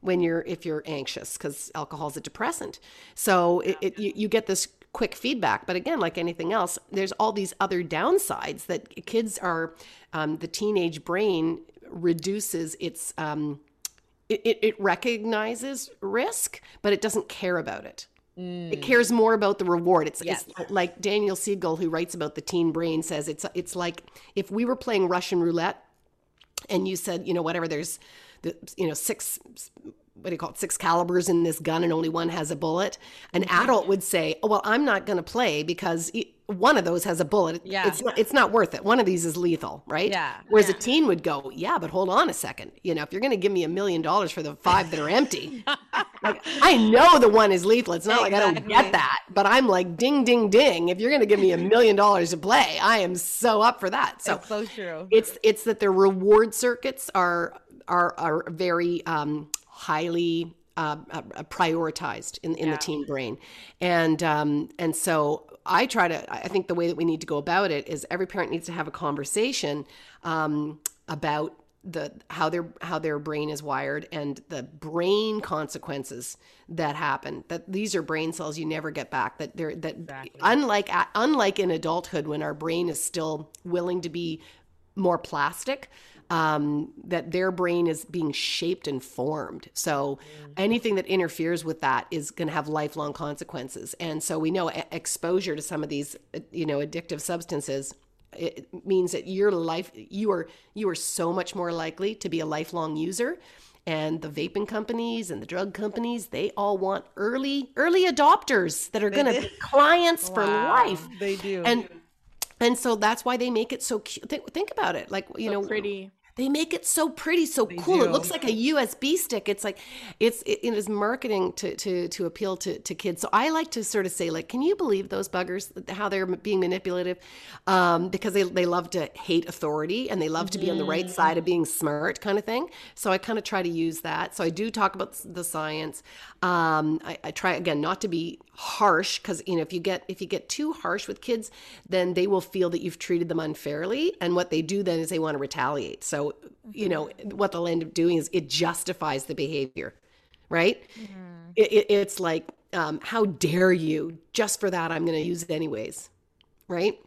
when you're if you're anxious because alcohol is a depressant so it, it, you, you get this quick feedback but again like anything else there's all these other downsides that kids are um, the teenage brain reduces its um, it, it recognizes risk but it doesn't care about it Mm. It cares more about the reward. It's, yes. it's, like Daniel Siegel, who writes about the teen brain, says it's it's like if we were playing Russian roulette, and you said, you know, whatever, there's the you know six what do you call it six calibers in this gun and only one has a bullet an mm-hmm. adult would say oh, well i'm not going to play because one of those has a bullet. Yeah. it's not, it's not worth it. One of these is lethal right? Yeah. Whereas yeah. a teen would go yeah but hold on a second. You know if you're going to give me a million dollars for the five that are empty like, i know the one is lethal. It's not exactly. like i don't get that but i'm like ding ding ding. If you're going to give me a million dollars to play i am so up for that. So it's so true. it's it's that their reward circuits are are are very um, highly uh, uh, prioritized in, in the teen brain, and um, and so I try to. I think the way that we need to go about it is every parent needs to have a conversation um, about the how their how their brain is wired and the brain consequences that happen that these are brain cells you never get back that they're that exactly. unlike unlike in adulthood when our brain is still willing to be more plastic um, that their brain is being shaped and formed. So mm. anything that interferes with that is going to have lifelong consequences. And so we know exposure to some of these, you know, addictive substances it means that your life you are you are so much more likely to be a lifelong user and the vaping companies and the drug companies they all want early early adopters that are going to be clients wow, for life they do and and so that's why they make it so cute think, think about it like you so know pretty they make it so pretty, so they cool. Do. It looks like a USB stick. It's like it's it, it is marketing to to to appeal to to kids. So I like to sort of say like, can you believe those buggers how they're being manipulative? Um, because they they love to hate authority and they love to be on the right side of being smart, kind of thing. So I kind of try to use that. So I do talk about the science. Um, I, I try again not to be harsh because you know if you get if you get too harsh with kids, then they will feel that you've treated them unfairly, and what they do then is they want to retaliate. So you know, what they'll end up doing is it justifies the behavior, right? Mm-hmm. It, it, it's like, um, how dare you? Just for that, I'm going to use it anyways, right?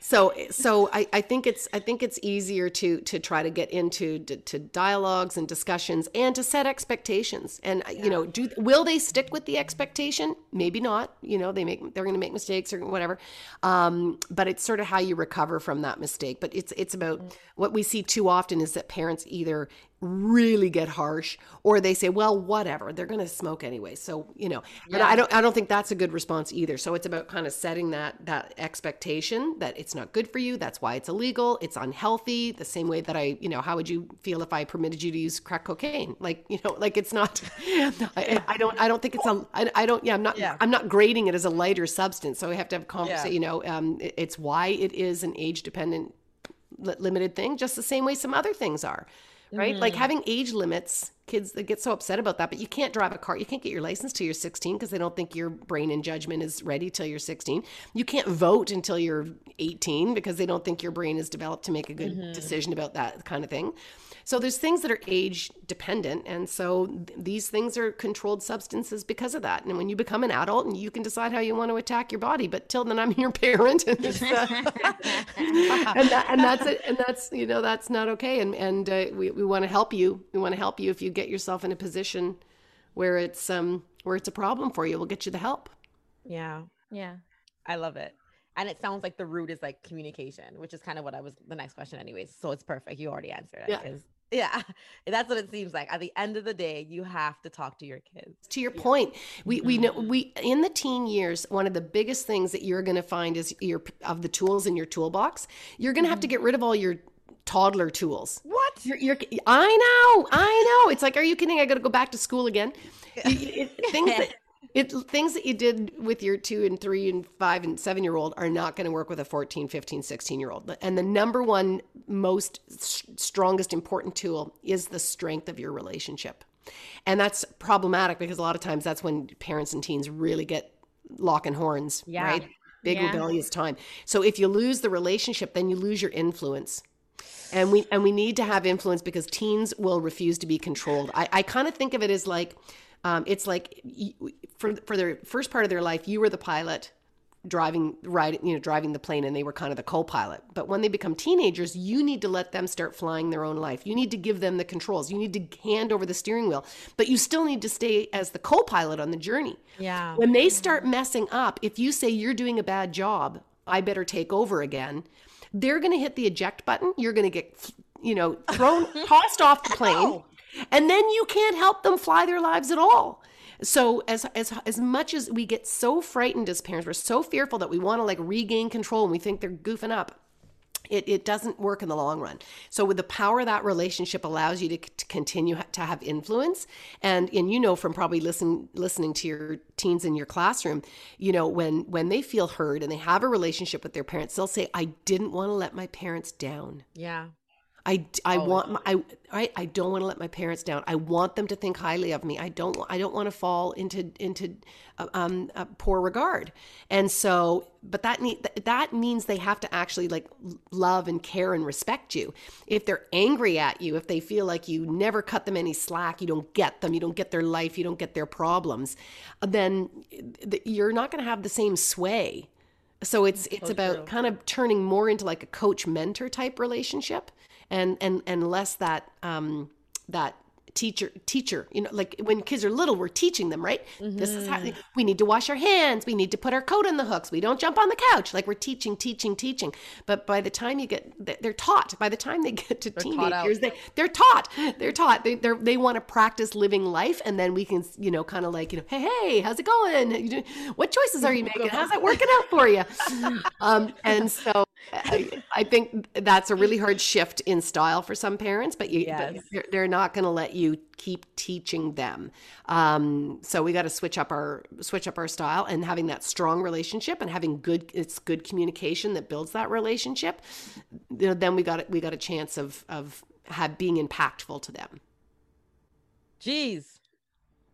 So so I, I think it's I think it's easier to to try to get into to, to dialogues and discussions and to set expectations. And yeah. you know do will they stick with the expectation? Maybe not. You know they make they're going to make mistakes or whatever. Um, but it's sort of how you recover from that mistake. But it's it's about mm. what we see too often is that parents either really get harsh or they say well whatever they're going to smoke anyway. So you know yeah. but i don't i don't think that's a good response either. So it's about kind of setting that that expectation that it's not good for you that's why it's illegal it's unhealthy the same way that i you know how would you feel if i permitted you to use crack cocaine? Like you know like it's not I, I, don't i don't think it's a i, I don't yeah i'm not yeah. i'm not grading it as a lighter substance so we have to have conversation you know um, it, it's why it is an age dependent limited thing just the same way some other things are right? Mm-hmm. Like having age limits, kids they get so upset about that, but you can't drive a car. You can't get your license till you're 16 because they don't think your brain and judgment is ready till you're 16. You can't vote until you're 18 because they don't think your brain is developed to make a good mm-hmm. decision about that kind of thing. So there's things that are age dependent. And so th- these things are controlled substances because of that. And when you become an adult and you can decide how you want to attack your body, but till then I'm your parent. And, uh, and, that, and, that's it. And that's, you know, that's not okay. And, and uh, we, we want to help you. We want to help you if you get yourself in a position where it's, um, where it's a problem for you, we'll get you the help. Yeah. Yeah. I love it. And it sounds like the root is like communication, which is kind of what I was the next question, anyways. So it's perfect. You already answered it. Yeah. Yeah, that's what it seems like. At the end of the day, you have to talk to your kids. To your point, we we know mm-hmm. we in the teen years, one of the biggest things that you're going to find is your of the tools in your toolbox. You're going to have to mm-hmm. get rid of all your toddler tools. What? You're, you're, I know, I know. It's like, are you kidding? I got to go back to school again. It, it, things that it things that you did with your two and three and five and seven year old are not going to work with a 14 15 16 year old and the number one most strongest important tool is the strength of your relationship. And that's problematic because a lot of times that's when parents and teens really get locking horns yeah. right? Big yeah. rebellious time. So if you lose the relationship then you lose your influence. And we and we need to have influence because teens will refuse to be controlled. I, I kind of think of it as like um, it's like for for their first part of their life, you were the pilot driving riding you know driving the plane and they were kind of the co-pilot. But when they become teenagers you need to let them start flying their own life. You need to give them the controls. You need to hand over the steering wheel. But you still need to stay as the co-pilot on the journey. Yeah. When they start messing up if you say you're doing a bad job i better take over again they're going to hit the eject button. You're going to get you know thrown tossed off the plane. And then you can't help them fly their lives at all so as as as much as we get so frightened as parents we're so fearful that we want to like regain control and we think they're goofing up it, it doesn't work in the long run. So with the power that relationship allows you to, to continue to have influence. And and you know from probably listen listening to your teens in your classroom, you know when when they feel heard and they have a relationship with their parents, they'll say, "I didn't want to let my parents down." Yeah. I, I want my, I, I I don't want to let my parents down. I want them to think highly of me. I don't I don't want to fall into into uh, um a poor regard. And so, but that need that means they have to actually like love and care and respect you. If they're angry at you, if they feel like you never cut them any slack, you don't get them, you don't get their life, you don't get their problems, then you're not going to have the same sway. So it's it's about kind of turning more into like a coach mentor type relationship and and and less that um that teacher teacher you know like when kids are little we're teaching them right? This is how we need to wash our hands. We need to put our coat on the hooks. We don't jump on the couch. Like we're teaching teaching teaching. But by the time you get they're taught. By the time they get to out. teenagers they they're taught. They're taught. They they're, they want to practice living life and then we can you know kind of like you know hey hey how's it going? What choices are you making? How's that working out for you? Um and so I, I think that's a really hard shift in style for some parents but you but they're, they're not going to let you keep teaching them. Um so we got to switch up our switch up our style and having that strong relationship and having good it's good communication that builds that relationship you know, then we got we got a chance of of have being impactful to them. Jeez.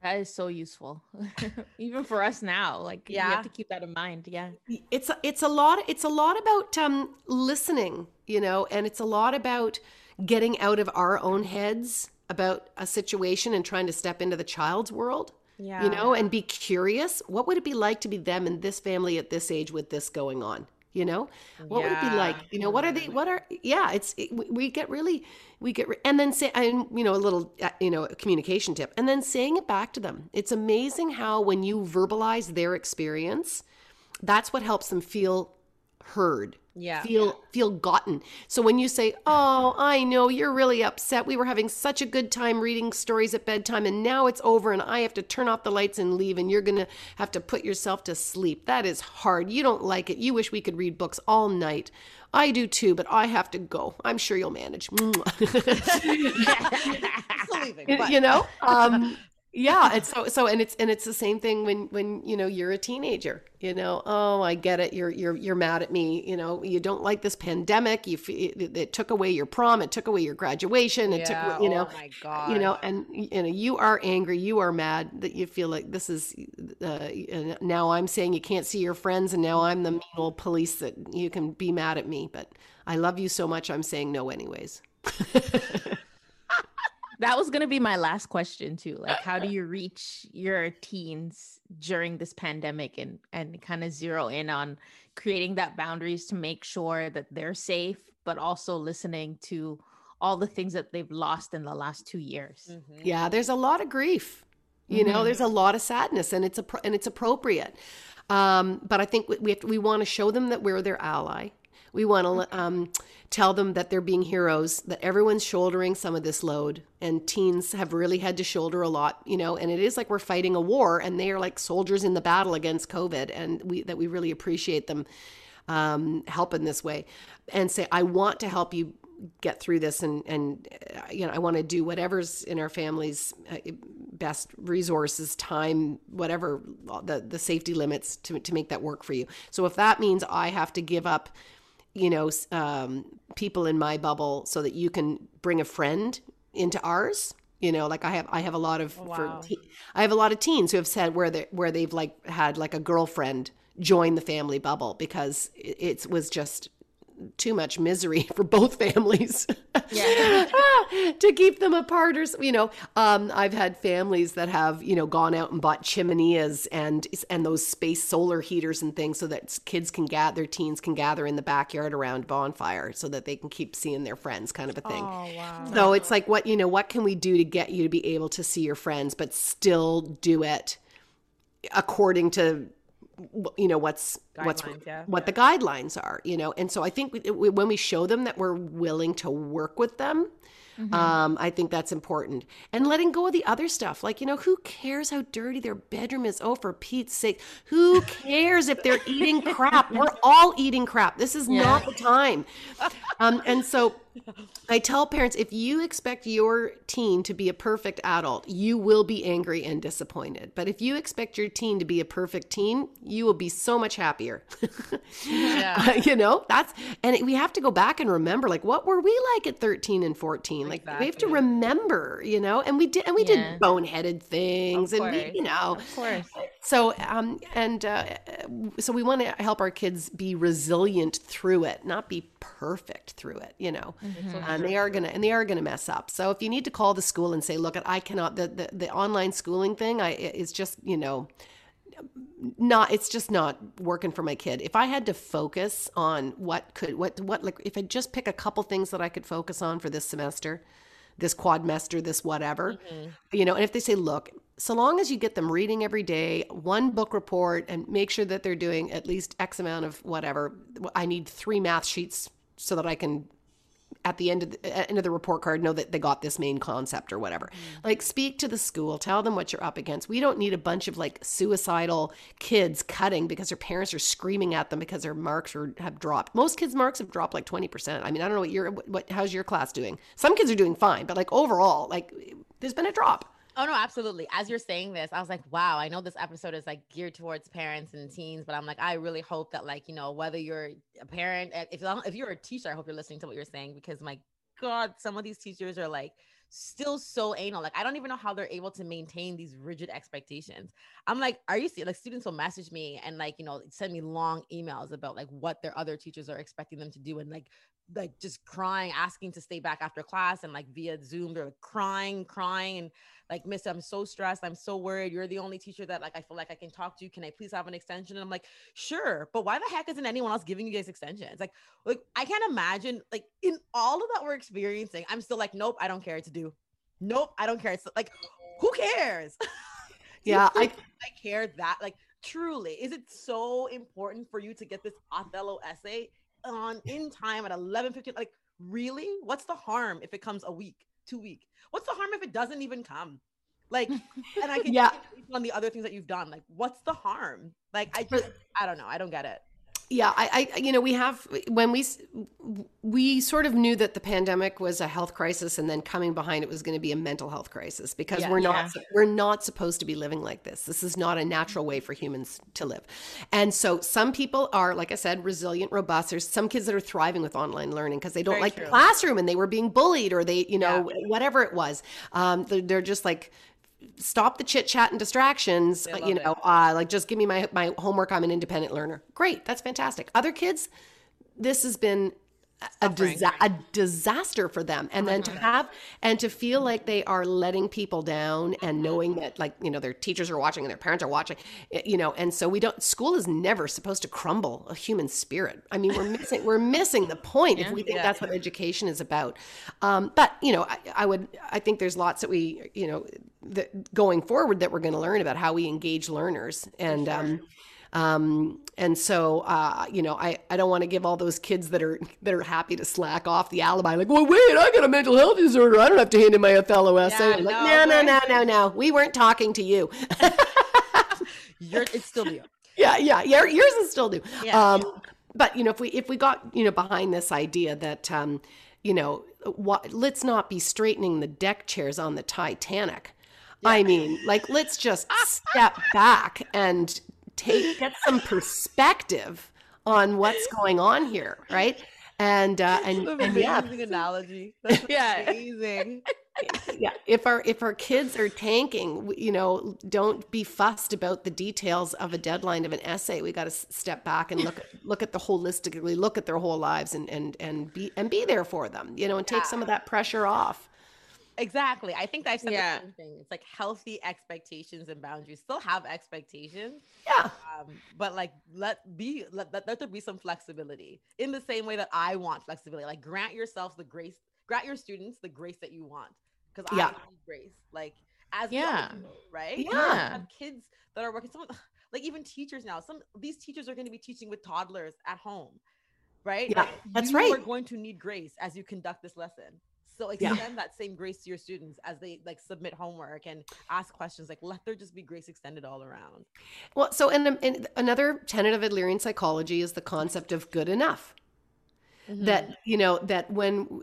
That is so useful, even for us now. Like, yeah. you have to keep that in mind. Yeah. it's a- it's a lot it's a lot about um listening you know and it's a lot about getting out of our own heads about a situation and trying to step into the child's world Yeah. you know and be curious what would it be like to be them in this family at this age with this going on you know? What would it be like? You know what are they what are yeah it's it, we- get really we get re- and then say and you know a little uh, you know a communication tip and then saying it back to them. It's amazing how when you verbalize their experience that's what helps them feel heard Yeah. feel feel gotten. So when you say oh i know you're really upset. We were having such a good time reading stories at bedtime and now it's over and i have to turn off the lights and leave and you're gonna have to put yourself to sleep. That is hard. You don't like it. You wish we could read books all night. I do too but i have to go. I'm sure you'll manage. Leaving, but- you know? Um yeah it's so so and it's and it's the same thing when when you know you're a teenager you know oh i get it. You're you're you're mad at me. You know you don't like this pandemic. You it, it took away your prom. It took away your graduation. It Yeah, took you know oh my god. you know and you know you are angry. You are mad that you feel like this is uh, and now i'm saying you can't see your friends and now i'm the mean old police that you can be mad at me but i love you so much i'm saying no anyways That was going to be my last question, too. Like, how do you reach your teens during this pandemic and, and kind of zero in on creating that boundaries to make sure that they're safe, but also listening to all the things that they've lost in the last two years? Mhm. Yeah, there's a lot of grief. You know, there's a lot of sadness, and it's a and it's appropriate. Um, but I think we we, have to, we want to show them that we're their ally. We want to um, tell them that they're being heroes. That everyone's shouldering some of this load, and teens have really had to shoulder a lot. You know, and it is like we're fighting a war, and they are like soldiers in the battle against COVID, and we that we really appreciate them um, this way, and say, I want to help you get through this and and uh, you know I want to do whatever's in our family's uh, best resources time whatever the the safety limits to to make that work for you so if that means I have to give up you know um, people in my bubble so that you can bring a friend into ours you know like I have I have a lot of Wow. for te- I have a lot of teens who have said where they where they've like had like a girlfriend join the family bubble because it, it was just too much misery for both families Yeah. to keep them apart or you know um, i've had families that have you know gone out and bought chimeneas and and those space solar heaters and things so that kids can gather their teens can gather in the backyard around bonfire so that they can keep seeing their friends kind of a thing Oh wow. so it's like what you know what can we do to get you to be able to see your friends but still do it according to you know what's what's yeah. what the guidelines are you know and so i think we, we- when we show them that we're willing to work with them Mhm. Um, I think that's important. And letting go of the other stuff. Like, you know, who cares how dirty their bedroom is? Oh, for Pete's sake. Who cares if they're eating crap? We're all eating crap. This is not the time. Um, and so I tell parents if you expect your teen to be a perfect adult, you will be angry and disappointed. But if you expect your teen to be a perfect teen, you will be so much happier. Yeah. you know, that's and we have to go back and remember like what were we like at 13 and 14? Like we have to remember, you know, and we did and we Yeah. did boneheaded things and we, you know, Of course. So um and uh, so we want to help our kids be resilient through it, not be perfect through it, you know. And they are gonna and they are gonna mess up. So if you need to call the school and say, look, I cannot the the, the online schooling thing, I is just you know not it's just not working for my kid if i had to focus on what could what what like if i just pick a couple things that i could focus on for this semester this quadmester this whatever you know and if they say look so long as you get them reading every day one book report and make sure that they're doing at least x amount of whatever i need three math sheets so that i can at the end of the at end of the report card know that they got this main concept or whatever. Mm. Like speak to the school, tell them what you're up against. We don't need a bunch of like suicidal kids cutting because their parents are screaming at them because their marks are, have dropped. Most kids' marks have dropped like 20%. I mean, I don't know what your what how's your class doing? Some kids are doing fine, but like overall, like there's been a drop. Oh no, absolutely. As you're saying this, I was like, wow, I know this episode is like geared towards parents and teens, but I'm like, I really hope that like, you know, whether you're a parent, eh, if if you're a teacher, I hope you're listening to what you're saying because my God, some of these teachers are like still so anal. Like, I don't even know how they're able to maintain these rigid expectations. I'm like, are you see like students will message me and like, you know, send me long emails about like what their other teachers are expecting them to do and like like just crying, asking to stay back after class and like via Zoom, they're like crying, crying and like, Miss, I'm so stressed. I'm so worried. You're the only teacher that like I feel like I can talk to. Can I please have an extension? And I'm like, sure, but why the heck isn't anyone else giving you guys extensions? Like, like I can't imagine like in all of that we're experiencing, I'm still like, nope, I don't care to do. Nope, I don't care. It's like, who cares? Yeah, I I care that like truly is it so important for you to get this Othello essay on in time at 11 15 like really? What's the harm if it comes a week two week? What's the harm if it doesn't even come? Like and I can Yeah. yeah on the other things that you've done. Like what's the harm? Like I just I don't know. I don't get it Yeah, I, I, you know, we have when we we sort of knew that the pandemic was a health crisis, and then coming behind it was going to be a mental health crisis because Yeah. we're not Yeah. we're not supposed to be living like this. This is not a natural way for humans to live, and so some people are, like I said, resilient, robust. There's some kids that are thriving with online learning because they don't Very like the classroom and they were being bullied or they, you know, whatever it was. Um, they're, they're just like stop the chit chat and distractions. You know, uh, like just give me my my homework. I'm an independent learner. Great, that's fantastic. Other kids, this has been a, disa- a disaster for them. And then to have and to feel like they are letting people down and knowing that like you know their teachers are watching and their parents are watching you know and so we don't school is never supposed to crumble a human spirit. I mean we're missing we're missing the point if we think that's what education is about. Um, but you know I, I would i think there's lots that we you know that going forward that we're going to learn about how we engage learners and um, um, and so, uh, you know, I, I don't want to give all those kids that are that are happy to slack off the alibi, like, well, wait, I got a mental health disorder. I don't have to hand in my Othello essay. Yeah, I'm like, no, no, no, no, no, no. We weren't talking to you. it's still you yeah, yeah, your, yours is still due. Yeah. Um, but you know, if we if we got you know behind this idea that um, you know, what, let's not be straightening the deck chairs on the Titanic. I mean, like, let's just step back and take get some perspective on what's going on here, right? And uh, and, and yeah, analogy. That's Yeah. amazing. Yeah. If our if our kids are tanking you know don't be fussed about the details of a deadline of an essay. We got to step back and look look at the holistically look at their whole lives and and and be and be there for them you know and take some of that pressure off Exactly. I think said Yeah. the same thing. It's like healthy expectations and boundaries. Still have expectations, yeah um, but like let be let, let, let there be some flexibility in the same way that I want flexibility. Like grant yourself the grace, grant your students the grace that you want. Because Yeah. I need grace. Like as Yeah. do, right? Yeah. Have kids that are working. Some like even teachers now. Some these teachers are going to be teaching with toddlers at home, right? Yeah, Like, that's you right. are going to need grace as you conduct this lesson. So Yeah. extend that same grace to your students as they like submit homework and ask questions. Like let there just be grace extended all around. Well, so and, um, and another tenet of Adlerian psychology is the concept of good enough. Mm-hmm. That you know that when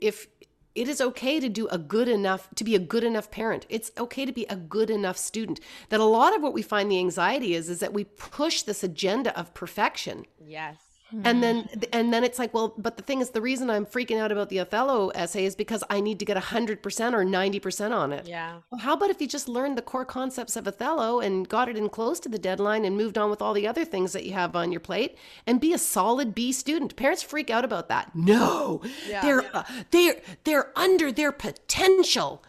if it is okay to do a good enough to be a good enough parent. It's okay to be a good enough student. That a lot of what we find the anxiety is is that we push this agenda of perfection. Yes. And then and then it's like, well, but the thing is the reason I'm freaking out about the Othello essay is because I need to get 100% or 90% on it. Yeah. Well, how about if you just learned the core concepts of Othello and got it in close to the deadline and moved on with all the other things that you have on your plate and be a solid B student? Parents freak out about that. No, Yeah. they're uh, they're they're under their potential.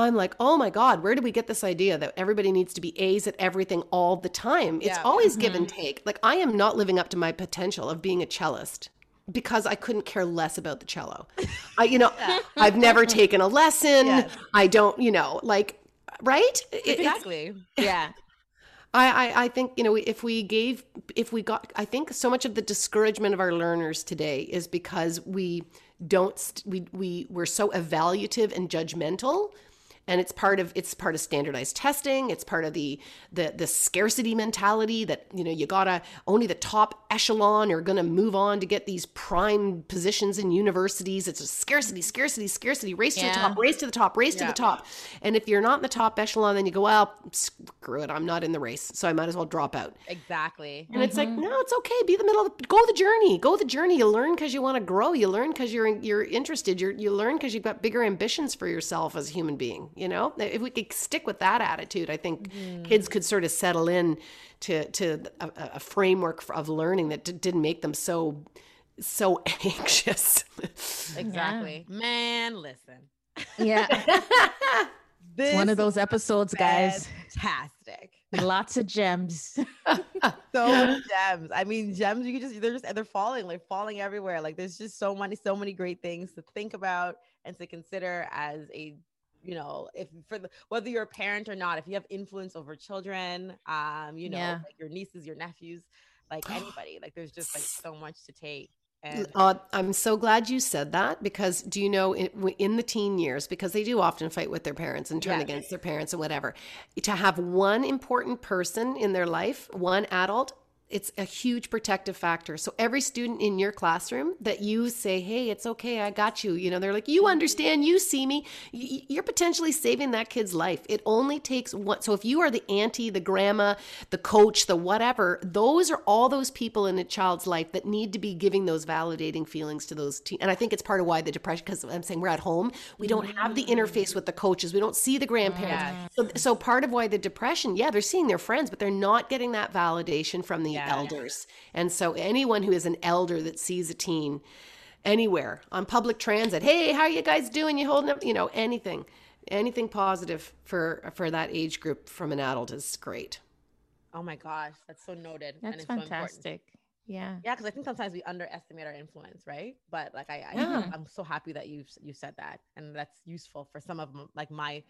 I'm like, oh my God, where did we get this idea that everybody needs to be A's at everything all the time? It's Yeah. always give and mm-hmm. take. Like, I am not living up to my potential of being a cellist because I couldn't care less about the cello. I, you know, I've never taken a lesson. Yes. I don't, you know, like, right? It- it's- Exactly. Yeah. I, I, I think, you know, if we gave, if we got, I think so much of the discouragement of our learners today is because we don't, st- we, we, we're so evaluative and judgmental. And it's part of it's part of standardized testing. It's part of the the the scarcity mentality that you know you gotta only the top echelon are gonna move on to get these prime positions in universities. It's a scarcity, scarcity, scarcity. Race to the top, race to the top, race to the top. And if you're not in the top echelon, then you go, well, screw it, I'm not in the race, so I might as well drop out. Exactly. And it's like, mm-hmm. no, it's okay. Be the middle. Of, go the journey. Go the journey. You learn because you want to grow. You learn because you're you're interested. You you learn because you've got bigger ambitions for yourself as a human being. You know, if we could stick with that attitude, I think mm-hmm. kids could sort of settle in to to a, a framework of learning that d- didn't make them so so anxious. Exactly. Man, listen. Yeah. This One of those episodes, guys. fantastic. Lots of gems. so many gems. I mean, gems. You can just they're just they're falling like falling everywhere. Like there's just so many so many great things to think about and to consider as a you know if for the whether you're a parent or not if you have influence over children um you know Yeah. like your nieces your nephews like anybody like there's just like so much to take and Uh, I'm so glad you said that because do you know in, in the teen years because they do often fight with their parents and turn Yes. against their parents and whatever to have one important person in their life one adult it's a huge protective factor. So every student in your classroom that you say hey it's okay i got you you know they're like you understand you see me. You're potentially saving that kid's life. It only takes one so if you are the auntie the grandma the coach the whatever those are all those people in a child's life that need to be giving those validating feelings to those teen and i think it's part of why the depression because i'm saying we're at home. We don't have the interface with the coaches. We don't see the grandparents. So, so part of why the depression yeah they're seeing their friends but they're not getting that validation from the Yes. elders and so anyone who is an elder that sees a teen anywhere on public transit hey how you guys doing you holding up you know anything anything positive for for that age group from an adult is great oh my gosh that's so noted and That's it's so fantastic. yeah. yeah because i think sometimes we underestimate our influence right but like i, I Yeah. i'm so happy that you you said that and that's useful for some of them like my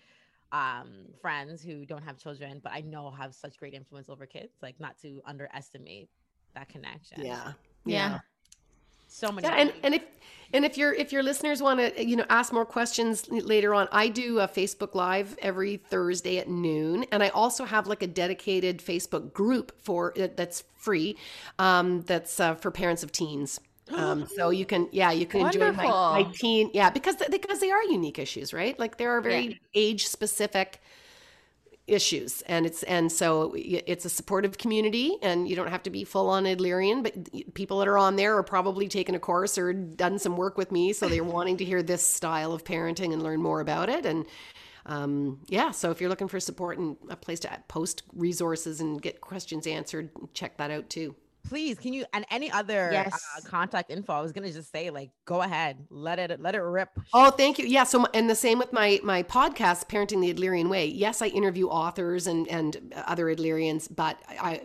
um friends who don't have children but i know have such great influence over kids like not to underestimate that connection yeah Yeah. so many Yeah, and, and if and if your if your listeners want to you know ask more questions later on, I do a Facebook Live every Thursday at noon, and I also have like a dedicated Facebook group for that's free, um, that's uh, for parents of teens. Um, so you can yeah you can enjoy my, my teen yeah because because they are unique issues right? Like there are very Yeah. age specific issues and it's and so it's a supportive community and you don't have to be full on Adlerian but people that are on there are probably taking a course or done some work with me so they're wanting to hear this style of parenting and learn more about it and um, yeah so if you're looking for support and a place to post resources and get questions answered check that out too please can you and any other Yes. uh, contact info i was gonna just say like go ahead let it let it rip Oh, thank you. Yeah. So, and the same with my my podcast, Parenting the Adlerian Way. Yes, I interview authors and and other Adlerians, but I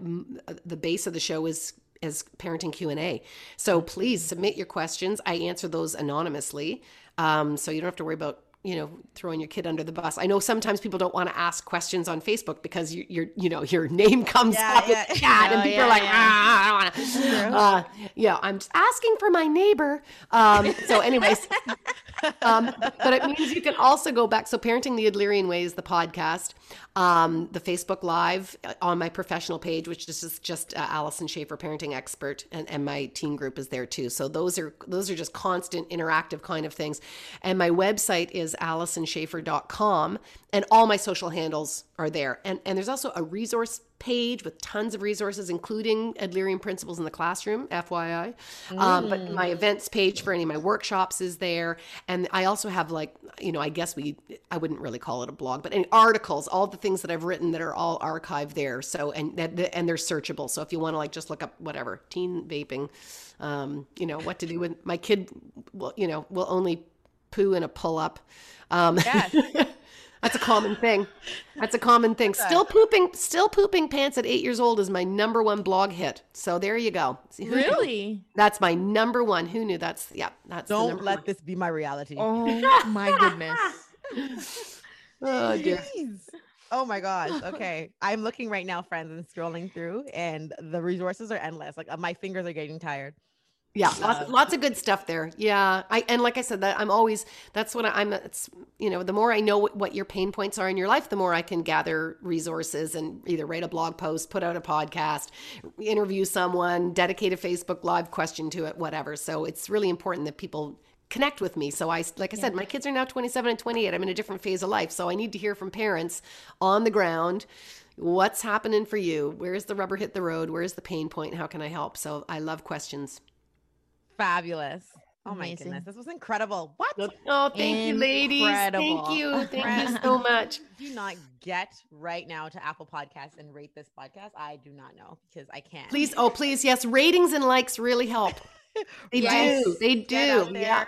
the base of the show is is parenting Q and A. So please submit your questions. I answer those anonymously, um, so you don't have to worry about you know throwing your kid under the bus. I know sometimes people don't want to ask questions on Facebook because you, you're you know your name comes Yeah, up yeah. in chat and Oh, people yeah, are like yeah. ah, I don't want to. Uh, yeah, I'm just asking for my neighbor. Um, so, anyways, um, but it means you can also go back. So, Parenting the Adlerian Way is the podcast, um, the Facebook Live uh, on my professional page, which is just, just uh, Alyson Schafer, parenting expert, and, and my teen group is there too. So those are those are just constant interactive kind of things. And my website is AlysonSchafer.com, and all my social handles are there. And and there's also a resource page with tons of resources, including Adlerian Principles in the Classroom, FYI. Um, but my events page for any of my workshops is there. And I also have like, you know, I guess we, I wouldn't really call it a blog, but any articles, all the things that I've written that are all archived there. So, and that, and they're searchable. So if you want to like just look up whatever, teen vaping, um, you know, what to do with my kid, will, you know, will only poo in a pull up. Um, That's a common thing. That's a common thing. Still pooping, still pooping pants at eight years old is my number one blog hit. So there you go. See, who knew? Really? That's my number one. Who knew? That's yeah. That's Don't number let one. this be my reality. Oh my goodness. Oh dear. Jeez. Oh my gosh. Okay. I'm looking right now, friends, and scrolling through, and the resources are endless. Like uh, my fingers are getting tired. Yeah, lots, lots of good stuff there. Yeah, I and like I said, that I'm always that's what I'm. It's you know, the more I know what, what your pain points are in your life, the more I can gather resources and either write a blog post, put out a podcast, interview someone, dedicate a Facebook Live question to it, whatever. So it's really important that people connect with me. So I, like I said, my kids are now 27 and 28. I'm in a different phase of life, so I need to hear from parents on the ground. What's happening for you? Where's the rubber hit the road? Where's the pain point? How can I help? So I love questions. Fabulous. Oh my goodness. This was incredible. What? Oh, thank you, ladies. Thank you. Thank you so much. do not get right now to Apple Podcasts and rate this podcast, I do not know because I can't. Please, oh, please, yes. Ratings and likes really help. They Yes. do. They do. Yeah.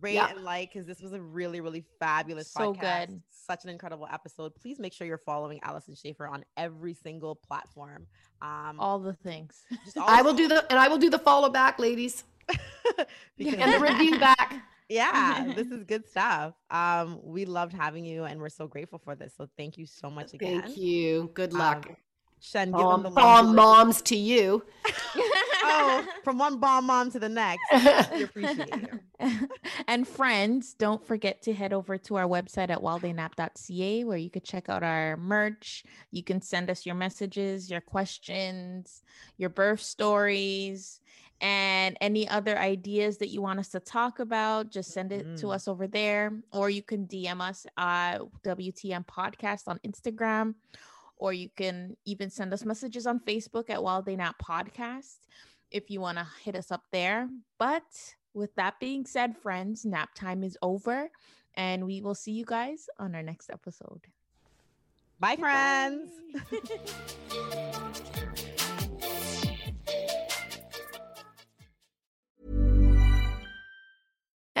Rate Yeah. and like because this was a really, really fabulous So podcast. good. Such an incredible episode. Please make sure you're following Alyson Schafer on every single platform. Um, All the things. just all I will do the and I will do the follow back, ladies, because- and the review back. yeah, this is good stuff. Um, we loved having you, and we're so grateful for this. So thank you so much again. Thank you. Good luck. Um, Shen, give them the bomb moms to you. Oh, from one bomb mom to the next. We appreciate you. and friends, don't forget to head over to our website at wildaynap.ca where you could check out our merch. You can send us your messages, your questions, your birth stories, and any other ideas that you want us to talk about. Just send it to Mm. us over there, or you can DM us at WTM Podcast on Instagram. Or you can even send us messages on Facebook at Wild Day Nap Podcast if you want to hit us up there. But with that being said, friends, nap time is over, and we will see you guys on our next episode. Bye, friends.